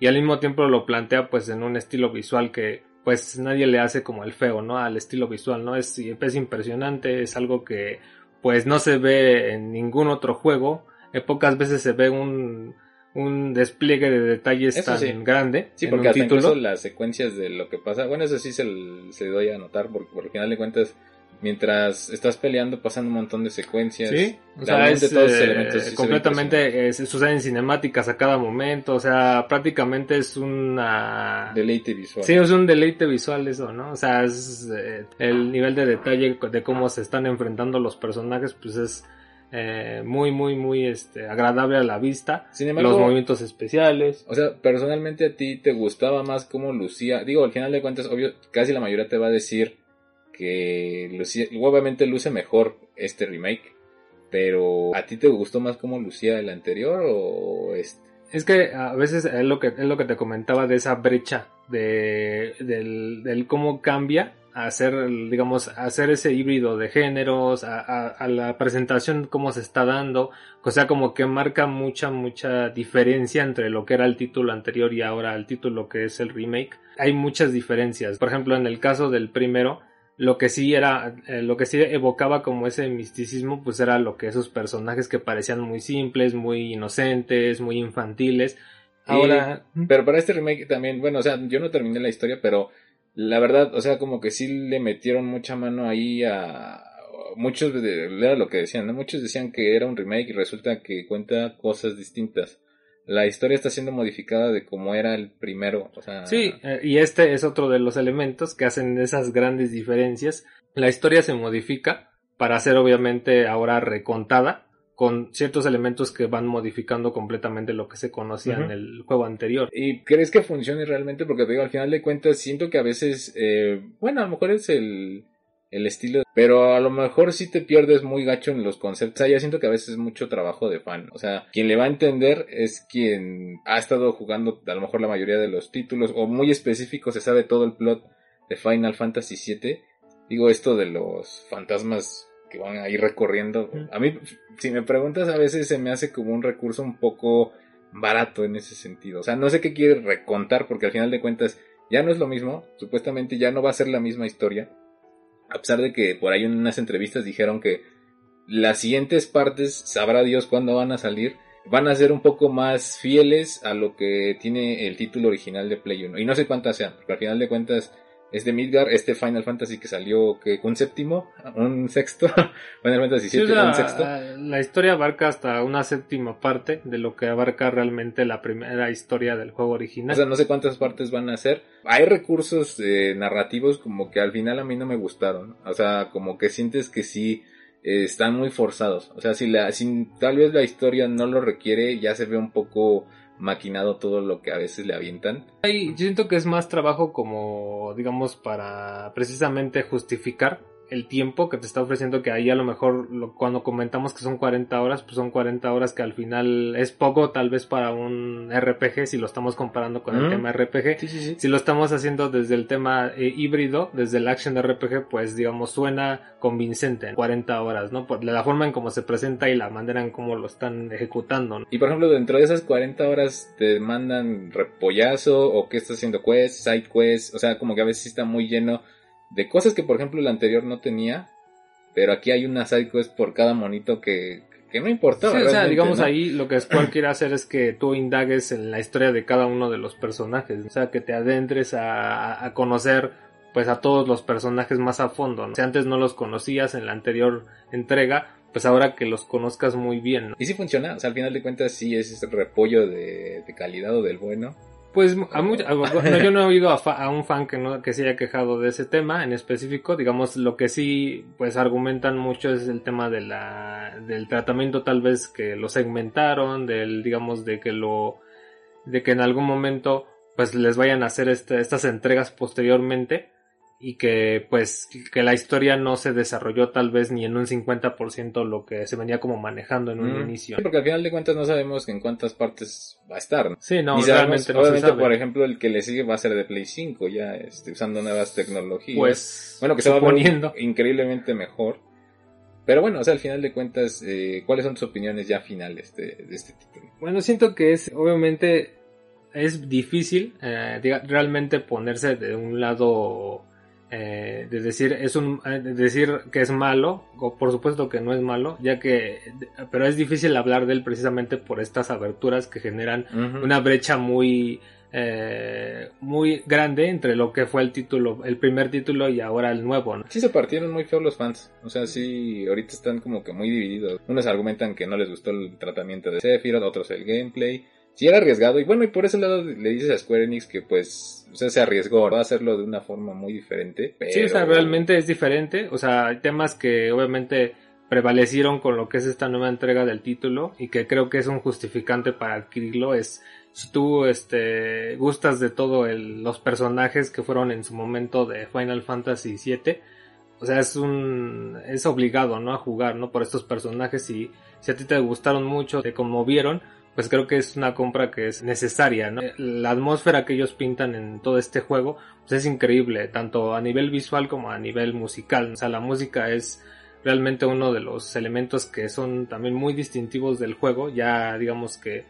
y al mismo tiempo lo plantea pues en un estilo visual que pues nadie le hace como el feo, ¿no? Al estilo visual, ¿no? Es, es impresionante, es algo que pues no se ve en ningún otro juego. Eh, pocas veces se ve un, un despliegue de detalles Eso tan sí. grande Sí, en porque un hasta título. las secuencias de lo que pasa, bueno, eso sí se, se doy a notar, porque por el final de cuentas, mientras estás peleando pasan un montón de secuencias. Sí, o sea, es, todos eh, elementos sí completamente eh, se suceden cinemáticas a cada momento, o sea, prácticamente es una... Deleite visual. Sí, es un deleite visual eso, ¿no? O sea, es eh, el nivel de detalle de cómo se están enfrentando los personajes, pues es eh, muy, muy, muy este, agradable a la vista. Sin embargo, los movimientos especiales. o sea, personalmente a ti te gustaba más cómo lucía. Digo, al final de cuentas, obvio, casi la mayoría te va a decir que lucía, obviamente luce mejor este remake. Pero, ¿a ti te gustó más cómo lucía el anterior o este? Es que a veces es lo que, es lo que te comentaba de esa brecha de, del, cómo cambia hacer, digamos, hacer ese híbrido de géneros, a, a- a la presentación cómo se está dando, o sea, como que marca mucha, mucha diferencia entre lo que era el título anterior y ahora el título que es el remake. Hay muchas diferencias. Por ejemplo, en el caso del primero, lo que sí era, eh, lo que sí evocaba como ese misticismo, pues era lo que esos personajes que parecían muy simples, muy inocentes, muy infantiles. Ahora, Pero para este remake también, bueno, o sea, yo no terminé la historia, pero la verdad, o sea, como que sí le metieron mucha mano ahí a muchos, era lo que decían, ¿no? Muchos decían que era un remake y resulta que cuenta cosas distintas. La historia está siendo modificada de cómo era el primero, o sea... Sí, eh, y este es otro de los elementos que hacen esas grandes diferencias. La historia se modifica para ser obviamente ahora recontada con ciertos elementos que van modificando completamente lo que se conocía en el juego anterior. ¿Y crees que funcione realmente? Porque te digo, al final de cuentas, siento que a veces, eh, bueno, a lo mejor es el, el estilo, pero a lo mejor sí te pierdes muy gacho en los conceptos. O sea, ya siento que a veces es mucho trabajo de fan. O sea, quien le va a entender es quien ha estado jugando a lo mejor la mayoría de los títulos, o muy específico, se sabe todo el plot de Final Fantasy VII. Digo, esto de los fantasmas que van ahí recorriendo. A mí, si me preguntas, a veces se me hace como un recurso un poco barato en ese sentido. O sea, no sé qué quiere recontar porque al final de cuentas ya no es lo mismo. Supuestamente ya no va a ser la misma historia. A pesar de que por ahí en unas entrevistas dijeron que las siguientes partes, sabrá Dios cuándo van a salir, van a ser un poco más fieles a lo que tiene el título original de Play 1. Y no sé cuántas sean, porque al final de cuentas es de Midgar, este Final Fantasy que salió, que un séptimo, un sexto, Final Fantasy Sí, 7, o sea, un sexto. La historia abarca hasta una séptima parte de lo que abarca realmente la primera historia del juego original. O sea, no sé cuántas partes van a ser. Hay recursos eh, narrativos como que al final a mí no me gustaron. O sea, como que sientes que sí eh, están muy forzados. O sea, si la, si tal vez la historia no lo requiere, ya se ve un poco maquinado todo lo que a veces le avientan. Hay- yo siento que es más trabajo como, digamos, para precisamente justificar el tiempo que te está ofreciendo, que ahí a lo mejor lo- cuando comentamos que son 40 horas, pues son 40 horas que al final es poco tal vez para un RPG si lo estamos comparando con el tema RPG. Sí, sí, sí. Si lo estamos haciendo desde el tema eh, híbrido, desde el action RPG, pues digamos suena convincente, 40 horas, ¿no? Por la forma en cómo se presenta y la manera en cómo lo están ejecutando. ¿no? Y por ejemplo, dentro de esas 40 horas te mandan repollazo o que estás haciendo quests, side quests, o sea, como que a veces está muy lleno de cosas que por ejemplo el anterior no tenía, pero aquí hay una side quest por cada monito que, que no importaba. Sí, o sea, digamos ¿no? ahí lo que Square quiere hacer es que tú indagues en la historia de cada uno de los personajes, o sea, que te adentres a, a conocer pues a todos los personajes más a fondo, ¿no? Si antes no los conocías en la anterior entrega, pues ahora que los conozcas muy bien, ¿no? Y sí funciona, o sea, al final de cuentas sí es ese repollo de, de calidad o del bueno. Pues a no, yo no he oído a, fa- a un fan que no que se haya quejado de ese tema en específico. Digamos, lo que sí pues argumentan mucho es el tema de la del tratamiento tal vez que lo segmentaron, del digamos de que lo de que en algún momento pues les vayan a hacer este- estas entregas posteriormente y que pues que la historia no se desarrolló tal vez ni en un 50% lo que se venía como manejando en un inicio. Sí, porque al final de cuentas no sabemos en cuántas partes va a estar. ¿no? Sí, no, Ni sabemos, realmente se obviamente, sabe. por ejemplo, el que le sigue va a ser de Play 5, ya este, usando nuevas tecnologías. pues bueno, que se va suponiendo increíblemente mejor. Pero bueno, o sea, al final de cuentas, eh, ¿cuáles son tus opiniones ya finales de, de este título? Bueno, siento que es, obviamente, es difícil eh, realmente ponerse de un lado eh, de decir es un eh, de decir que es malo o por supuesto que no es malo ya que pero es difícil hablar de él precisamente por estas aberturas que generan una brecha muy eh, muy grande entre lo que fue el título el primer título y ahora el nuevo ¿no? Sí se partieron muy feo los fans. O sea, sí, ahorita están como que muy divididos. Unos argumentan que no les gustó el tratamiento de Sephiroth, otros el gameplay. Sí era arriesgado y bueno, y por ese lado le dices a Square Enix que pues, o sea, se arriesgó va a hacerlo de una forma muy diferente. Pero... Sí, o sea, realmente es diferente. O sea, hay temas que obviamente prevalecieron con lo que es esta nueva entrega del título y que creo que es un justificante para adquirirlo. Es si tú este, gustas de todos los personajes que fueron en su momento de Final Fantasy VII, o sea, es un es obligado, ¿no? A jugar, ¿no? Por estos personajes y si a ti te gustaron mucho, te conmovieron, pues creo que es una compra que es necesaria, ¿no? La atmósfera que ellos pintan en todo este juego pues es increíble, tanto a nivel visual como a nivel musical. O sea, la música es realmente uno de los elementos que son también muy distintivos del juego, ya digamos que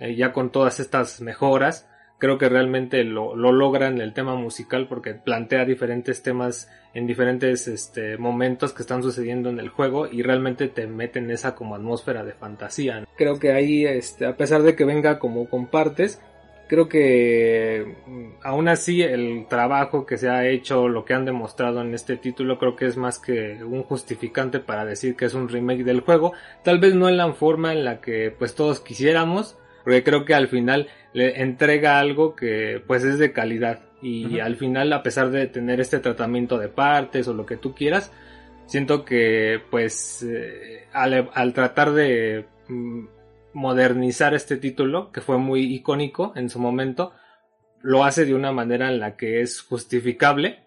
eh, ya con todas estas mejoras, creo que realmente lo, lo logran el tema musical porque plantea diferentes temas en diferentes este, momentos que están sucediendo en el juego y realmente te meten esa como atmósfera de fantasía. Creo que ahí, este, a pesar de que venga como compartes, creo que mm, aún así el trabajo que se ha hecho, lo que han demostrado en este título, creo que es más que un justificante para decir que es un remake del juego. Tal vez no en la forma en la que pues todos quisiéramos, porque creo que al final le entrega algo que pues es de calidad. Y al final a pesar de tener este tratamiento de partes o lo que tú quieras, siento que pues eh, al, al tratar de mm, modernizar este título, que fue muy icónico en su momento, lo hace de una manera en la que es justificable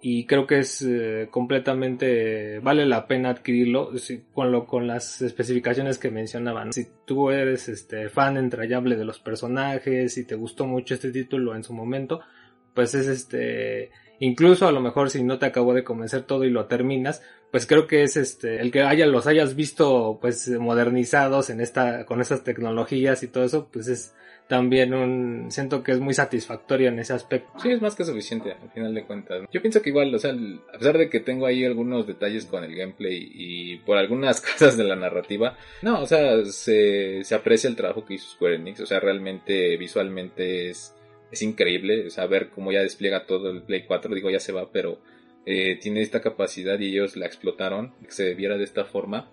y creo que es eh, completamente vale la pena adquirirlo con lo con las especificaciones que mencionaban. Si tú eres este fan entrañable de los personajes y te gustó mucho este título en su momento, pues es este incluso a lo mejor si no te acabó de convencer todo y lo terminas, pues creo que es este el que haya los hayas visto pues modernizados en esta con estas tecnologías y todo eso, pues es también un siento que es muy satisfactorio en ese aspecto. Sí, es más que suficiente, al final de cuentas. Yo pienso que igual, o sea, a pesar de que tengo ahí algunos detalles con el gameplay y por algunas cosas de la narrativa, no, o sea, se, se aprecia el trabajo que hizo Square Enix, o sea, realmente visualmente es, es increíble, o sea, ver cómo ya despliega todo el Play 4, digo, ya se va, pero eh, tiene esta capacidad y ellos la explotaron, que se viera de esta forma.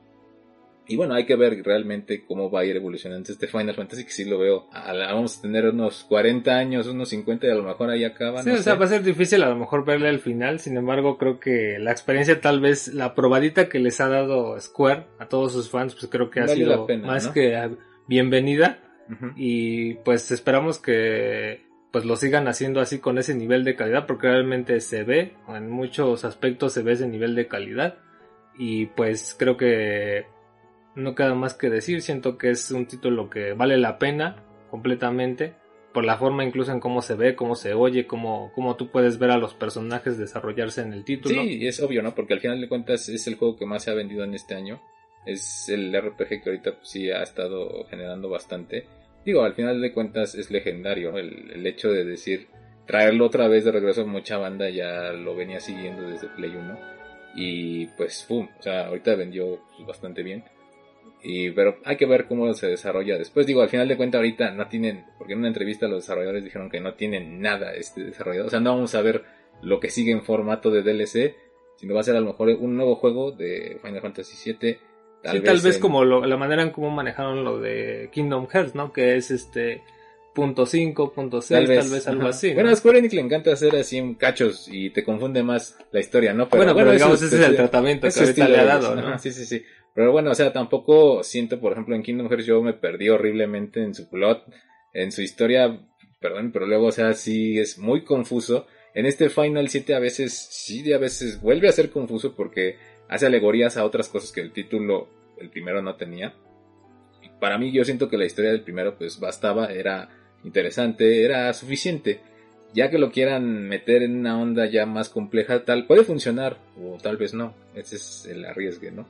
Y bueno, hay que ver realmente cómo va a ir evolucionando este Final Fantasy, que sí lo veo. vamos a tener unos 40 años, unos 50 y a lo mejor ahí acaba. Sí, o sea, va a ser difícil a lo mejor verle al final. Sin embargo, creo que la experiencia, tal vez la probadita que les ha dado Square a todos sus fans, pues creo que ha sido más que bienvenida. Y pues esperamos que pues lo sigan haciendo así con ese nivel de calidad, porque realmente se ve, en muchos aspectos se ve ese nivel de calidad. Y pues creo que no queda más que decir, siento que es un título que vale la pena completamente por la forma incluso en cómo se ve, cómo se oye, cómo, cómo tú puedes ver a los personajes desarrollarse en el título. Sí, es obvio, ¿no? Porque al final de cuentas es el juego que más se ha vendido en este año. Es el RPG que ahorita pues, sí ha estado generando bastante. Digo, al final de cuentas es legendario, el, hecho de decir, traerlo otra vez de regreso mucha banda ya lo venía siguiendo desde Play 1. Y pues, pum, o sea, ahorita vendió pues, bastante bien. Y, pero hay que ver cómo se desarrolla después. Digo, al final de cuentas ahorita no tienen, porque en una entrevista los desarrolladores dijeron que no tienen nada este desarrollado. O sea, no vamos a ver lo que sigue en formato de DLC, sino va a ser a lo mejor un nuevo juego de Final Fantasy VII. Tal vez, tal vez como la manera en cómo manejaron lo de Kingdom Hearts, ¿no? Que es este punto 5, punto 6, tal vez, algo así. Bueno, a Square Enix le encanta hacer así en cachos y te confunde más la historia, ¿no? Pero, bueno, pero digamos, ese es el tratamiento que ahorita le ha dado, ¿no? sí, sí, sí. Pero bueno, o sea, tampoco siento, por ejemplo, en Kingdom Hearts yo me perdí horriblemente en su plot, en su historia, perdón, pero luego, o sea, sí es muy confuso. En este Final 7 a veces, sí, a veces vuelve a ser confuso porque hace alegorías a otras cosas que el título, el primero no tenía. Para mí yo siento que la historia del primero pues bastaba, era interesante, era suficiente. Ya que lo quieran meter en una onda ya más compleja, tal, puede funcionar o tal vez no. Ese es el arriesgue, ¿no?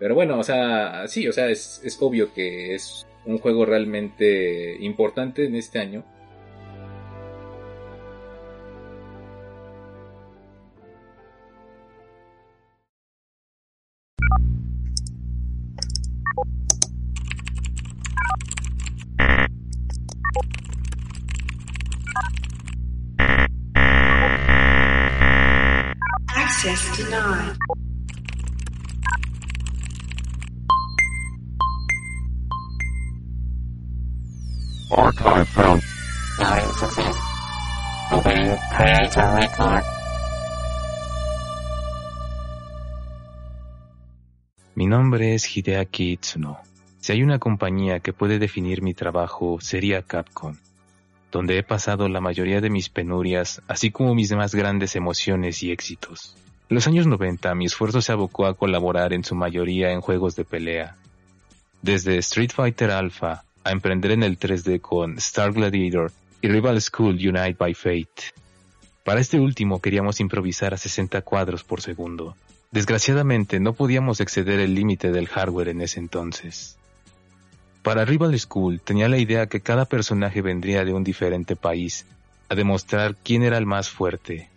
Pero bueno, o sea, sí, o sea, es, es obvio que es un juego realmente importante en este año. Mi nombre es Hideaki Itsuno. Si hay una compañía que puede definir mi trabajo, sería Capcom, donde he pasado la mayoría de mis penurias, así como mis más grandes emociones y éxitos. En los años 90 mi esfuerzo se abocó a colaborar en su mayoría en juegos de pelea. Desde Street Fighter Alpha a emprender en el 3D con Star Gladiator y Rival School Unite by Fate. Para este último queríamos improvisar a 60 cuadros por segundo. Desgraciadamente no podíamos exceder el límite del hardware en ese entonces. Para Rival School tenía la idea que cada personaje vendría de un diferente país, a demostrar quién era el más fuerte.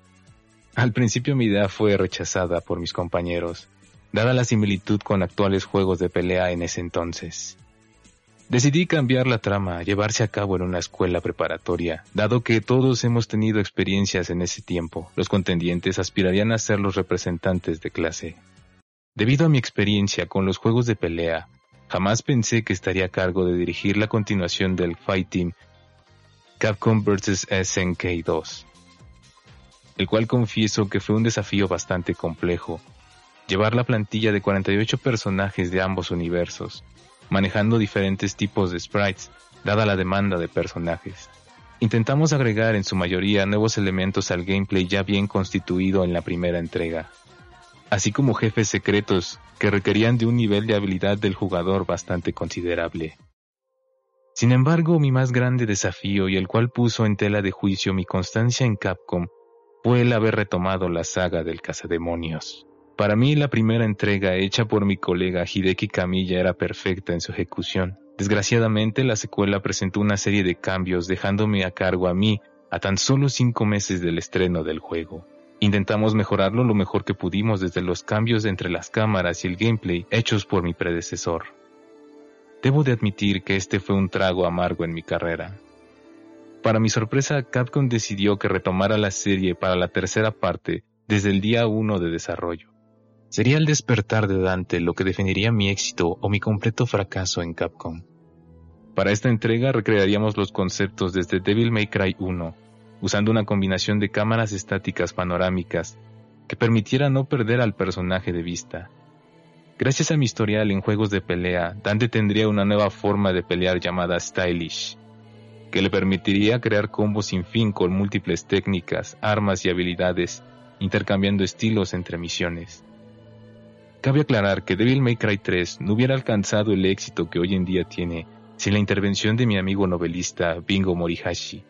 Al principio mi idea fue rechazada por mis compañeros, dada la similitud con actuales juegos de pelea en ese entonces. Decidí cambiar la trama, llevarse a cabo en una escuela preparatoria, dado que todos hemos tenido experiencias en ese tiempo. Los contendientes aspirarían a ser los representantes de clase. Debido a mi experiencia con los juegos de pelea, jamás pensé que estaría a cargo de dirigir la continuación del Fighting Capcom vs SNK 2, el cual confieso que fue un desafío bastante complejo. Llevar la plantilla de 48 personajes de ambos universos, manejando diferentes tipos de sprites, dada la demanda de personajes. Intentamos agregar en su mayoría nuevos elementos al gameplay ya bien constituido en la primera entrega, así como jefes secretos que requerían de un nivel de habilidad del jugador bastante considerable. Sin embargo, mi más grande desafío y el cual puso en tela de juicio mi constancia en Capcom fue el haber retomado la saga del cazademonios. Para mí la primera entrega hecha por mi colega Hideki Kamiya era perfecta en su ejecución. Desgraciadamente la secuela presentó una serie de cambios dejándome a cargo a mí a tan solo cinco meses del estreno del juego. Intentamos mejorarlo lo mejor que pudimos desde los cambios entre las cámaras y el gameplay hechos por mi predecesor. Debo de admitir que este fue un trago amargo en mi carrera. Para mi sorpresa, Capcom decidió que retomara la serie para la tercera parte desde el día 1 de desarrollo. Sería el despertar de Dante lo que definiría mi éxito o mi completo fracaso en Capcom. Para esta entrega recrearíamos los conceptos desde Devil May Cry 1, usando una combinación de cámaras estáticas panorámicas que permitiera no perder al personaje de vista. Gracias a mi historial en juegos de pelea, Dante tendría una nueva forma de pelear llamada Stylish, que le permitiría crear combos sin fin con múltiples técnicas, armas y habilidades, intercambiando estilos entre misiones. Cabe aclarar que Devil May Cry 3 no hubiera alcanzado el éxito que hoy en día tiene sin la intervención de mi amigo novelista Bingo Morihashi,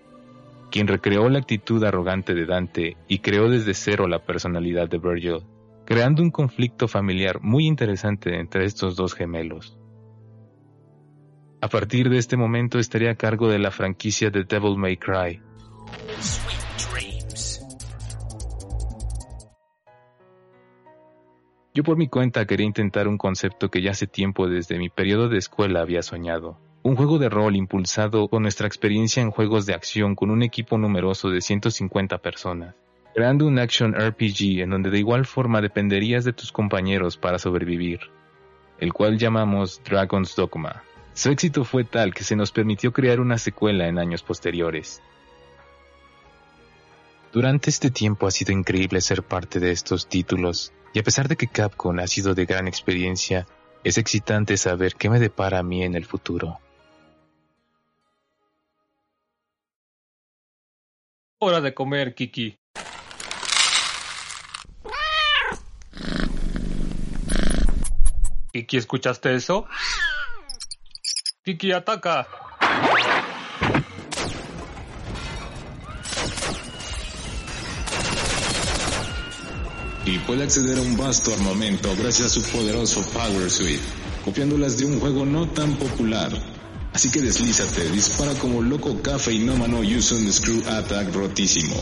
quien recreó la actitud arrogante de Dante y creó desde cero la personalidad de Virgil, creando un conflicto familiar muy interesante entre estos dos gemelos. A partir de este momento estaría a cargo de la franquicia de Devil May Cry. Yo por mi cuenta quería intentar un concepto que ya hace tiempo desde mi periodo de escuela había soñado, un juego de rol impulsado con nuestra experiencia en juegos de acción con un equipo numeroso de 150 personas, creando un action RPG en donde de igual forma dependerías de tus compañeros para sobrevivir, el cual llamamos Dragon's Dogma. Su éxito fue tal que se nos permitió crear una secuela en años posteriores. Durante este tiempo ha sido increíble ser parte de estos títulos, y a pesar de que Capcom ha sido de gran experiencia, es excitante saber qué me depara a mí en el futuro. Hora de comer, Kiki. Kiki, ¿escuchaste eso? Kiki, ataca. Puede acceder a un vasto armamento gracias a su poderoso Power Suite, copiándolas de un juego no tan popular, Así que deslízate, dispara como loco café y nómano y usa un Screw Attack rotísimo.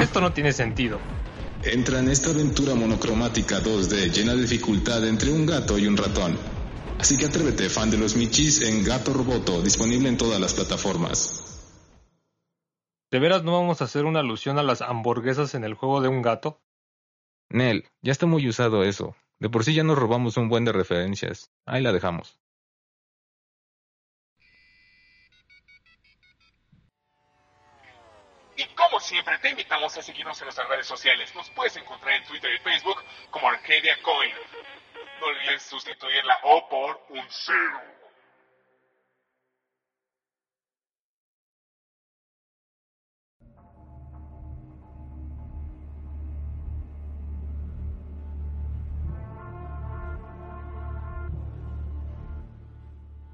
Esto no tiene sentido. Entra en esta aventura monocromática 2D llena de dificultad entre un gato y un ratón. Así que atrévete, fan de los Michis, en Gato Roboto, disponible en todas las plataformas. ¿De veras no vamos a hacer una alusión a las hamburguesas en el juego de un gato? Nel, ya está muy usado eso. De por sí ya nos robamos un buen de referencias. Ahí la dejamos. Y como siempre, te invitamos a seguirnos en nuestras redes sociales. Nos puedes encontrar en Twitter y Facebook como Arcadia Coin. Olvides sustituir la O por un cero.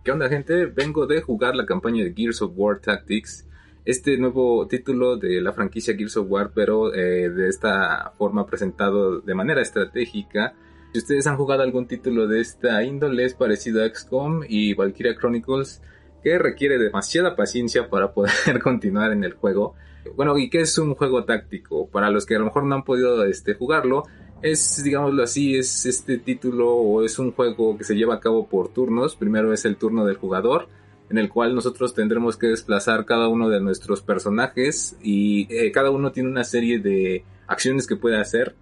¿Qué onda gente? Vengo de jugar la campaña de Gears of War Tactics, este nuevo título de la franquicia Gears of War, pero eh, de esta forma presentado de manera estratégica. Si ustedes han jugado algún título de esta índole, es parecido a XCOM y Valkyria Chronicles, que requiere demasiada paciencia para poder continuar en el juego. Bueno, ¿y qué es un juego táctico? Para los que a lo mejor no han podido este, jugarlo, es, digámoslo así, es este título o es un juego que se lleva a cabo por turnos. Primero es el turno del jugador, en el cual nosotros tendremos que desplazar cada uno de nuestros personajes y eh, cada uno tiene una serie de acciones que puede hacer.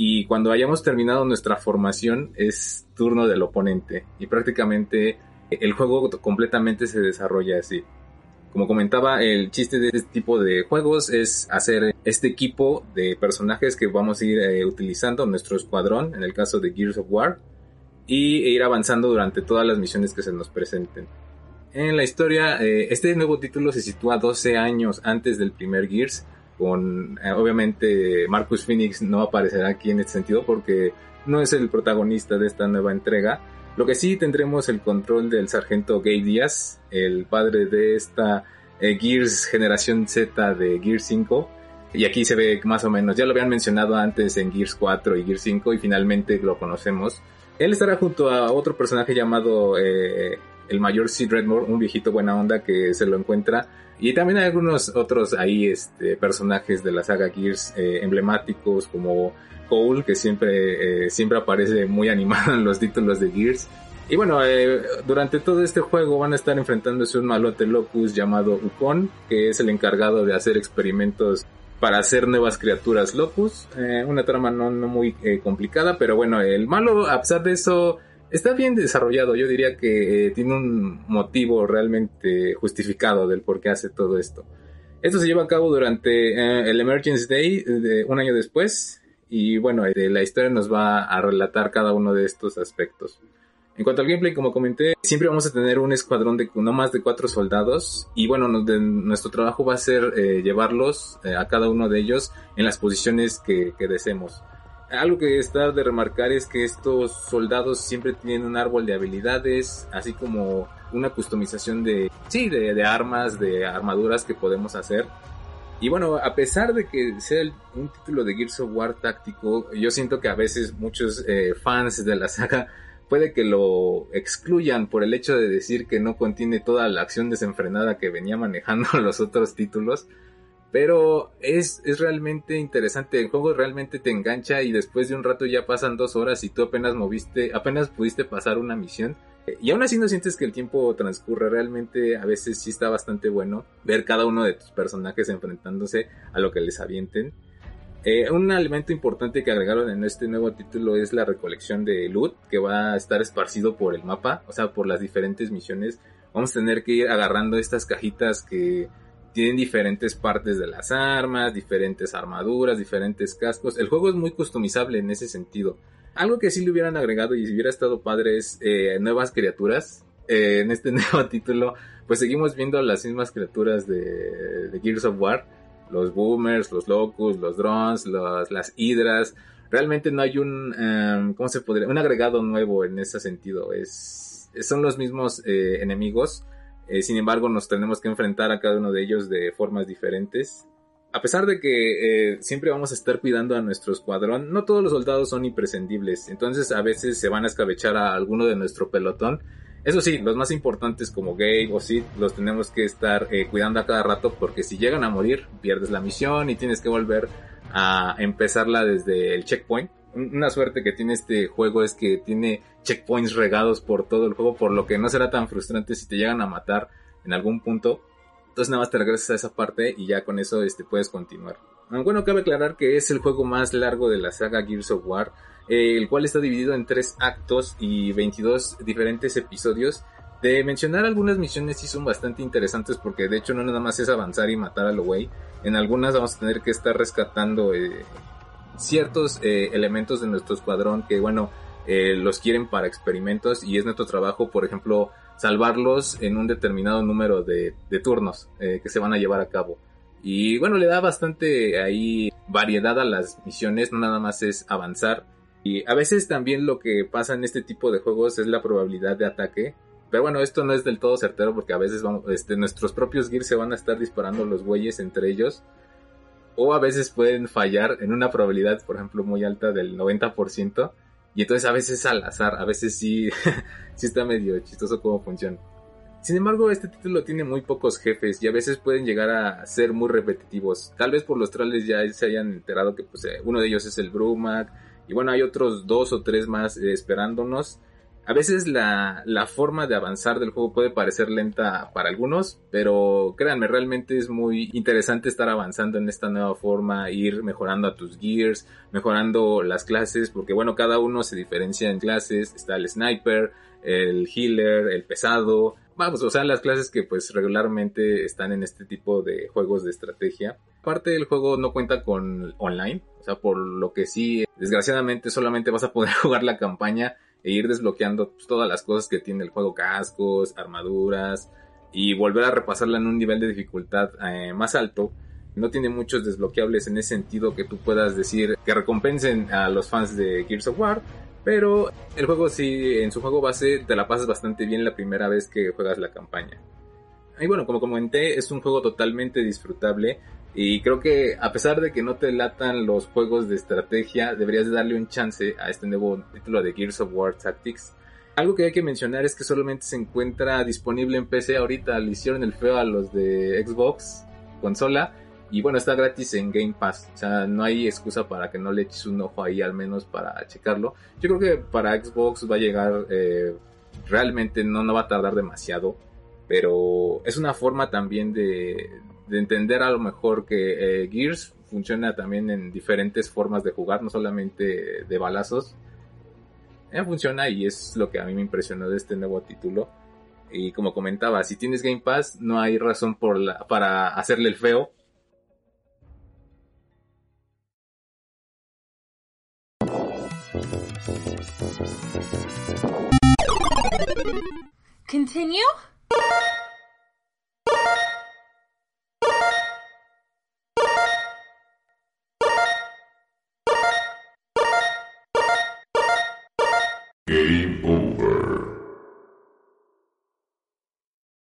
Y cuando hayamos terminado nuestra formación es turno del oponente y prácticamente el juego completamente se desarrolla así. Como comentaba, el chiste de este tipo de juegos es hacer este equipo de personajes que vamos a ir eh, utilizando, nuestro escuadrón, en el caso de Gears of War, y e ir avanzando durante todas las misiones que se nos presenten. En la historia, eh, este nuevo título se sitúa 12 años antes del primer Gears, con eh, obviamente Marcus Phoenix no aparecerá aquí en este sentido porque no es el protagonista de esta nueva entrega, lo que sí tendremos el control del sargento Gay Díaz, el padre de esta eh, Gears generación Z de Gears 5. Y aquí se ve más o menos, ya lo habían mencionado antes en Gears 4 y Gears 5 y finalmente lo conocemos. Él estará junto a otro personaje llamado eh, el mayor Sid Redmore, un viejito buena onda que se lo encuentra. Y también hay algunos otros ahí este, personajes de la saga Gears eh, emblemáticos como Cole, que siempre, eh, siempre aparece muy animado en los títulos de Gears. Y bueno, eh, durante todo este juego van a estar enfrentándose un malote locus llamado Ukon, que es el encargado de hacer experimentos para hacer nuevas criaturas locus. Eh, una trama no, no muy eh, complicada, pero bueno, el malo, a pesar de eso, está bien desarrollado. Yo diría que tiene un motivo realmente justificado del por qué hace todo esto. Esto se lleva a cabo durante el Emergence Day, de un año después, y bueno, la historia nos va a relatar cada uno de estos aspectos. En cuanto al gameplay, como comenté, siempre vamos a tener un escuadrón de no más de cuatro soldados y bueno, nuestro trabajo va a ser eh, llevarlos eh, a cada uno de ellos en las posiciones que, deseemos. Algo que está de remarcar es que estos soldados siempre tienen un árbol de habilidades, así como una customización de, sí, de, armas, de armaduras que podemos hacer. Y bueno, a pesar de que sea un título de Gears of War táctico, yo siento que a veces muchos eh, fans de la saga puede que lo excluyan por el hecho de decir que no contiene toda la acción desenfrenada que venía manejando los otros títulos. Pero es, es realmente interesante, el juego realmente te engancha y después de un rato ya pasan dos horas y tú apenas moviste, apenas pudiste pasar una misión. Y aún así no sientes que el tiempo transcurre, realmente a veces sí está bastante bueno ver cada uno de tus personajes enfrentándose a lo que les avienten. Eh, un elemento importante que agregaron en este nuevo título es la recolección de loot que va a estar esparcido por el mapa, o sea, por las diferentes misiones. Vamos a tener que ir agarrando estas cajitas que tienen diferentes partes de las armas, diferentes armaduras, diferentes cascos. El juego es muy customizable en ese sentido. Algo que sí le hubieran agregado y si hubiera estado padre es eh, nuevas criaturas. Eh, en este nuevo título, pues seguimos viendo las mismas criaturas de, de Gears of War los boomers, los locus, los drones, las hidras. Realmente no hay un, em, ¿cómo se podría? Un agregado nuevo en ese sentido. Es, son los mismos eh, enemigos. Eh, sin embargo, nos tenemos que enfrentar a cada uno de ellos de formas diferentes. A pesar de que eh, siempre vamos a estar cuidando a nuestro escuadrón, no todos los soldados son imprescindibles. Entonces a veces se van a escabechar a alguno de nuestro pelotón eso sí, los más importantes como Gabe o Sid los tenemos que estar eh, cuidando a cada rato porque si llegan a morir pierdes la misión y tienes que volver a empezarla desde el checkpoint. Una suerte que tiene este juego es que tiene checkpoints regados por todo el juego, por lo que no será tan frustrante si te llegan a matar en algún punto. Entonces nada más te regresas a esa parte y ya con eso este, puedes continuar. Bueno, cabe aclarar que es el juego más largo de la saga Gears of War el cual está dividido en tres actos y 22 diferentes episodios. De mencionar algunas misiones sí son bastante interesantes porque de hecho no nada más es avanzar y matar a lo güey. En algunas vamos a tener que estar rescatando eh, ciertos eh, elementos de nuestro escuadrón que bueno, eh, los quieren para experimentos y es nuestro trabajo, por ejemplo, salvarlos en un determinado número de, de turnos que se van a llevar a cabo. Y bueno, le da bastante ahí variedad a las misiones, no nada más es avanzar y a veces también lo que pasa en este tipo de juegos es la probabilidad de ataque. Pero bueno, esto no es del todo certero porque a veces vamos, este, nuestros propios gears se van a estar disparando los bueyes entre ellos. O a veces pueden fallar en una probabilidad, por ejemplo, muy alta del 90%. Y entonces a veces al azar, a veces sí, sí está medio chistoso cómo funciona. Sin embargo, este título tiene muy pocos jefes y a veces pueden llegar a ser muy repetitivos. Tal vez por los trailers ya se hayan enterado que pues, eh, uno de ellos es el Brumac, y bueno, hay otros dos o tres más eh, esperándonos. A veces la, la, forma de avanzar del juego puede parecer lenta para algunos, pero créanme, realmente es muy interesante estar avanzando en esta nueva forma, ir mejorando a tus gears, mejorando las clases, porque bueno, cada uno se diferencia en clases, está el sniper, el healer, el pesado, vamos, o sea, las clases que pues regularmente están en este tipo de juegos de estrategia. Parte del juego no cuenta con online, o sea, por lo que sí, desgraciadamente solamente vas a poder jugar la campaña e ir desbloqueando pues, todas las cosas que tiene el juego, cascos, armaduras, y volver a repasarla en un nivel de dificultad eh, más alto. No tiene muchos desbloqueables en ese sentido que tú puedas decir que recompensen a los fans de Gears of War, pero el juego sí, en su juego base te la pasas bastante bien la primera vez que juegas la campaña. Y bueno, como comenté, es un juego totalmente disfrutable. Y creo que a pesar de que no te latan los juegos de estrategia, deberías darle un chance a este nuevo título de Gears of War Tactics. algo que hay que mencionar es que solamente se encuentra disponible en PC ahorita. Le hicieron el feo a los de Xbox consola. Y bueno, está gratis en Game Pass. O sea, no hay excusa para que no le eches un ojo ahí al menos para checarlo. Yo creo que para Xbox va a llegar... Eh, realmente no, no va a tardar demasiado. Pero es una forma también de, de entender a lo mejor que eh, Gears funciona también en diferentes formas de jugar, no solamente de balazos funciona y es lo que a mí me impresionó de este nuevo título. Y como comentaba, si tienes Game Pass, no hay razón por la, para hacerle el feo. Continue? Game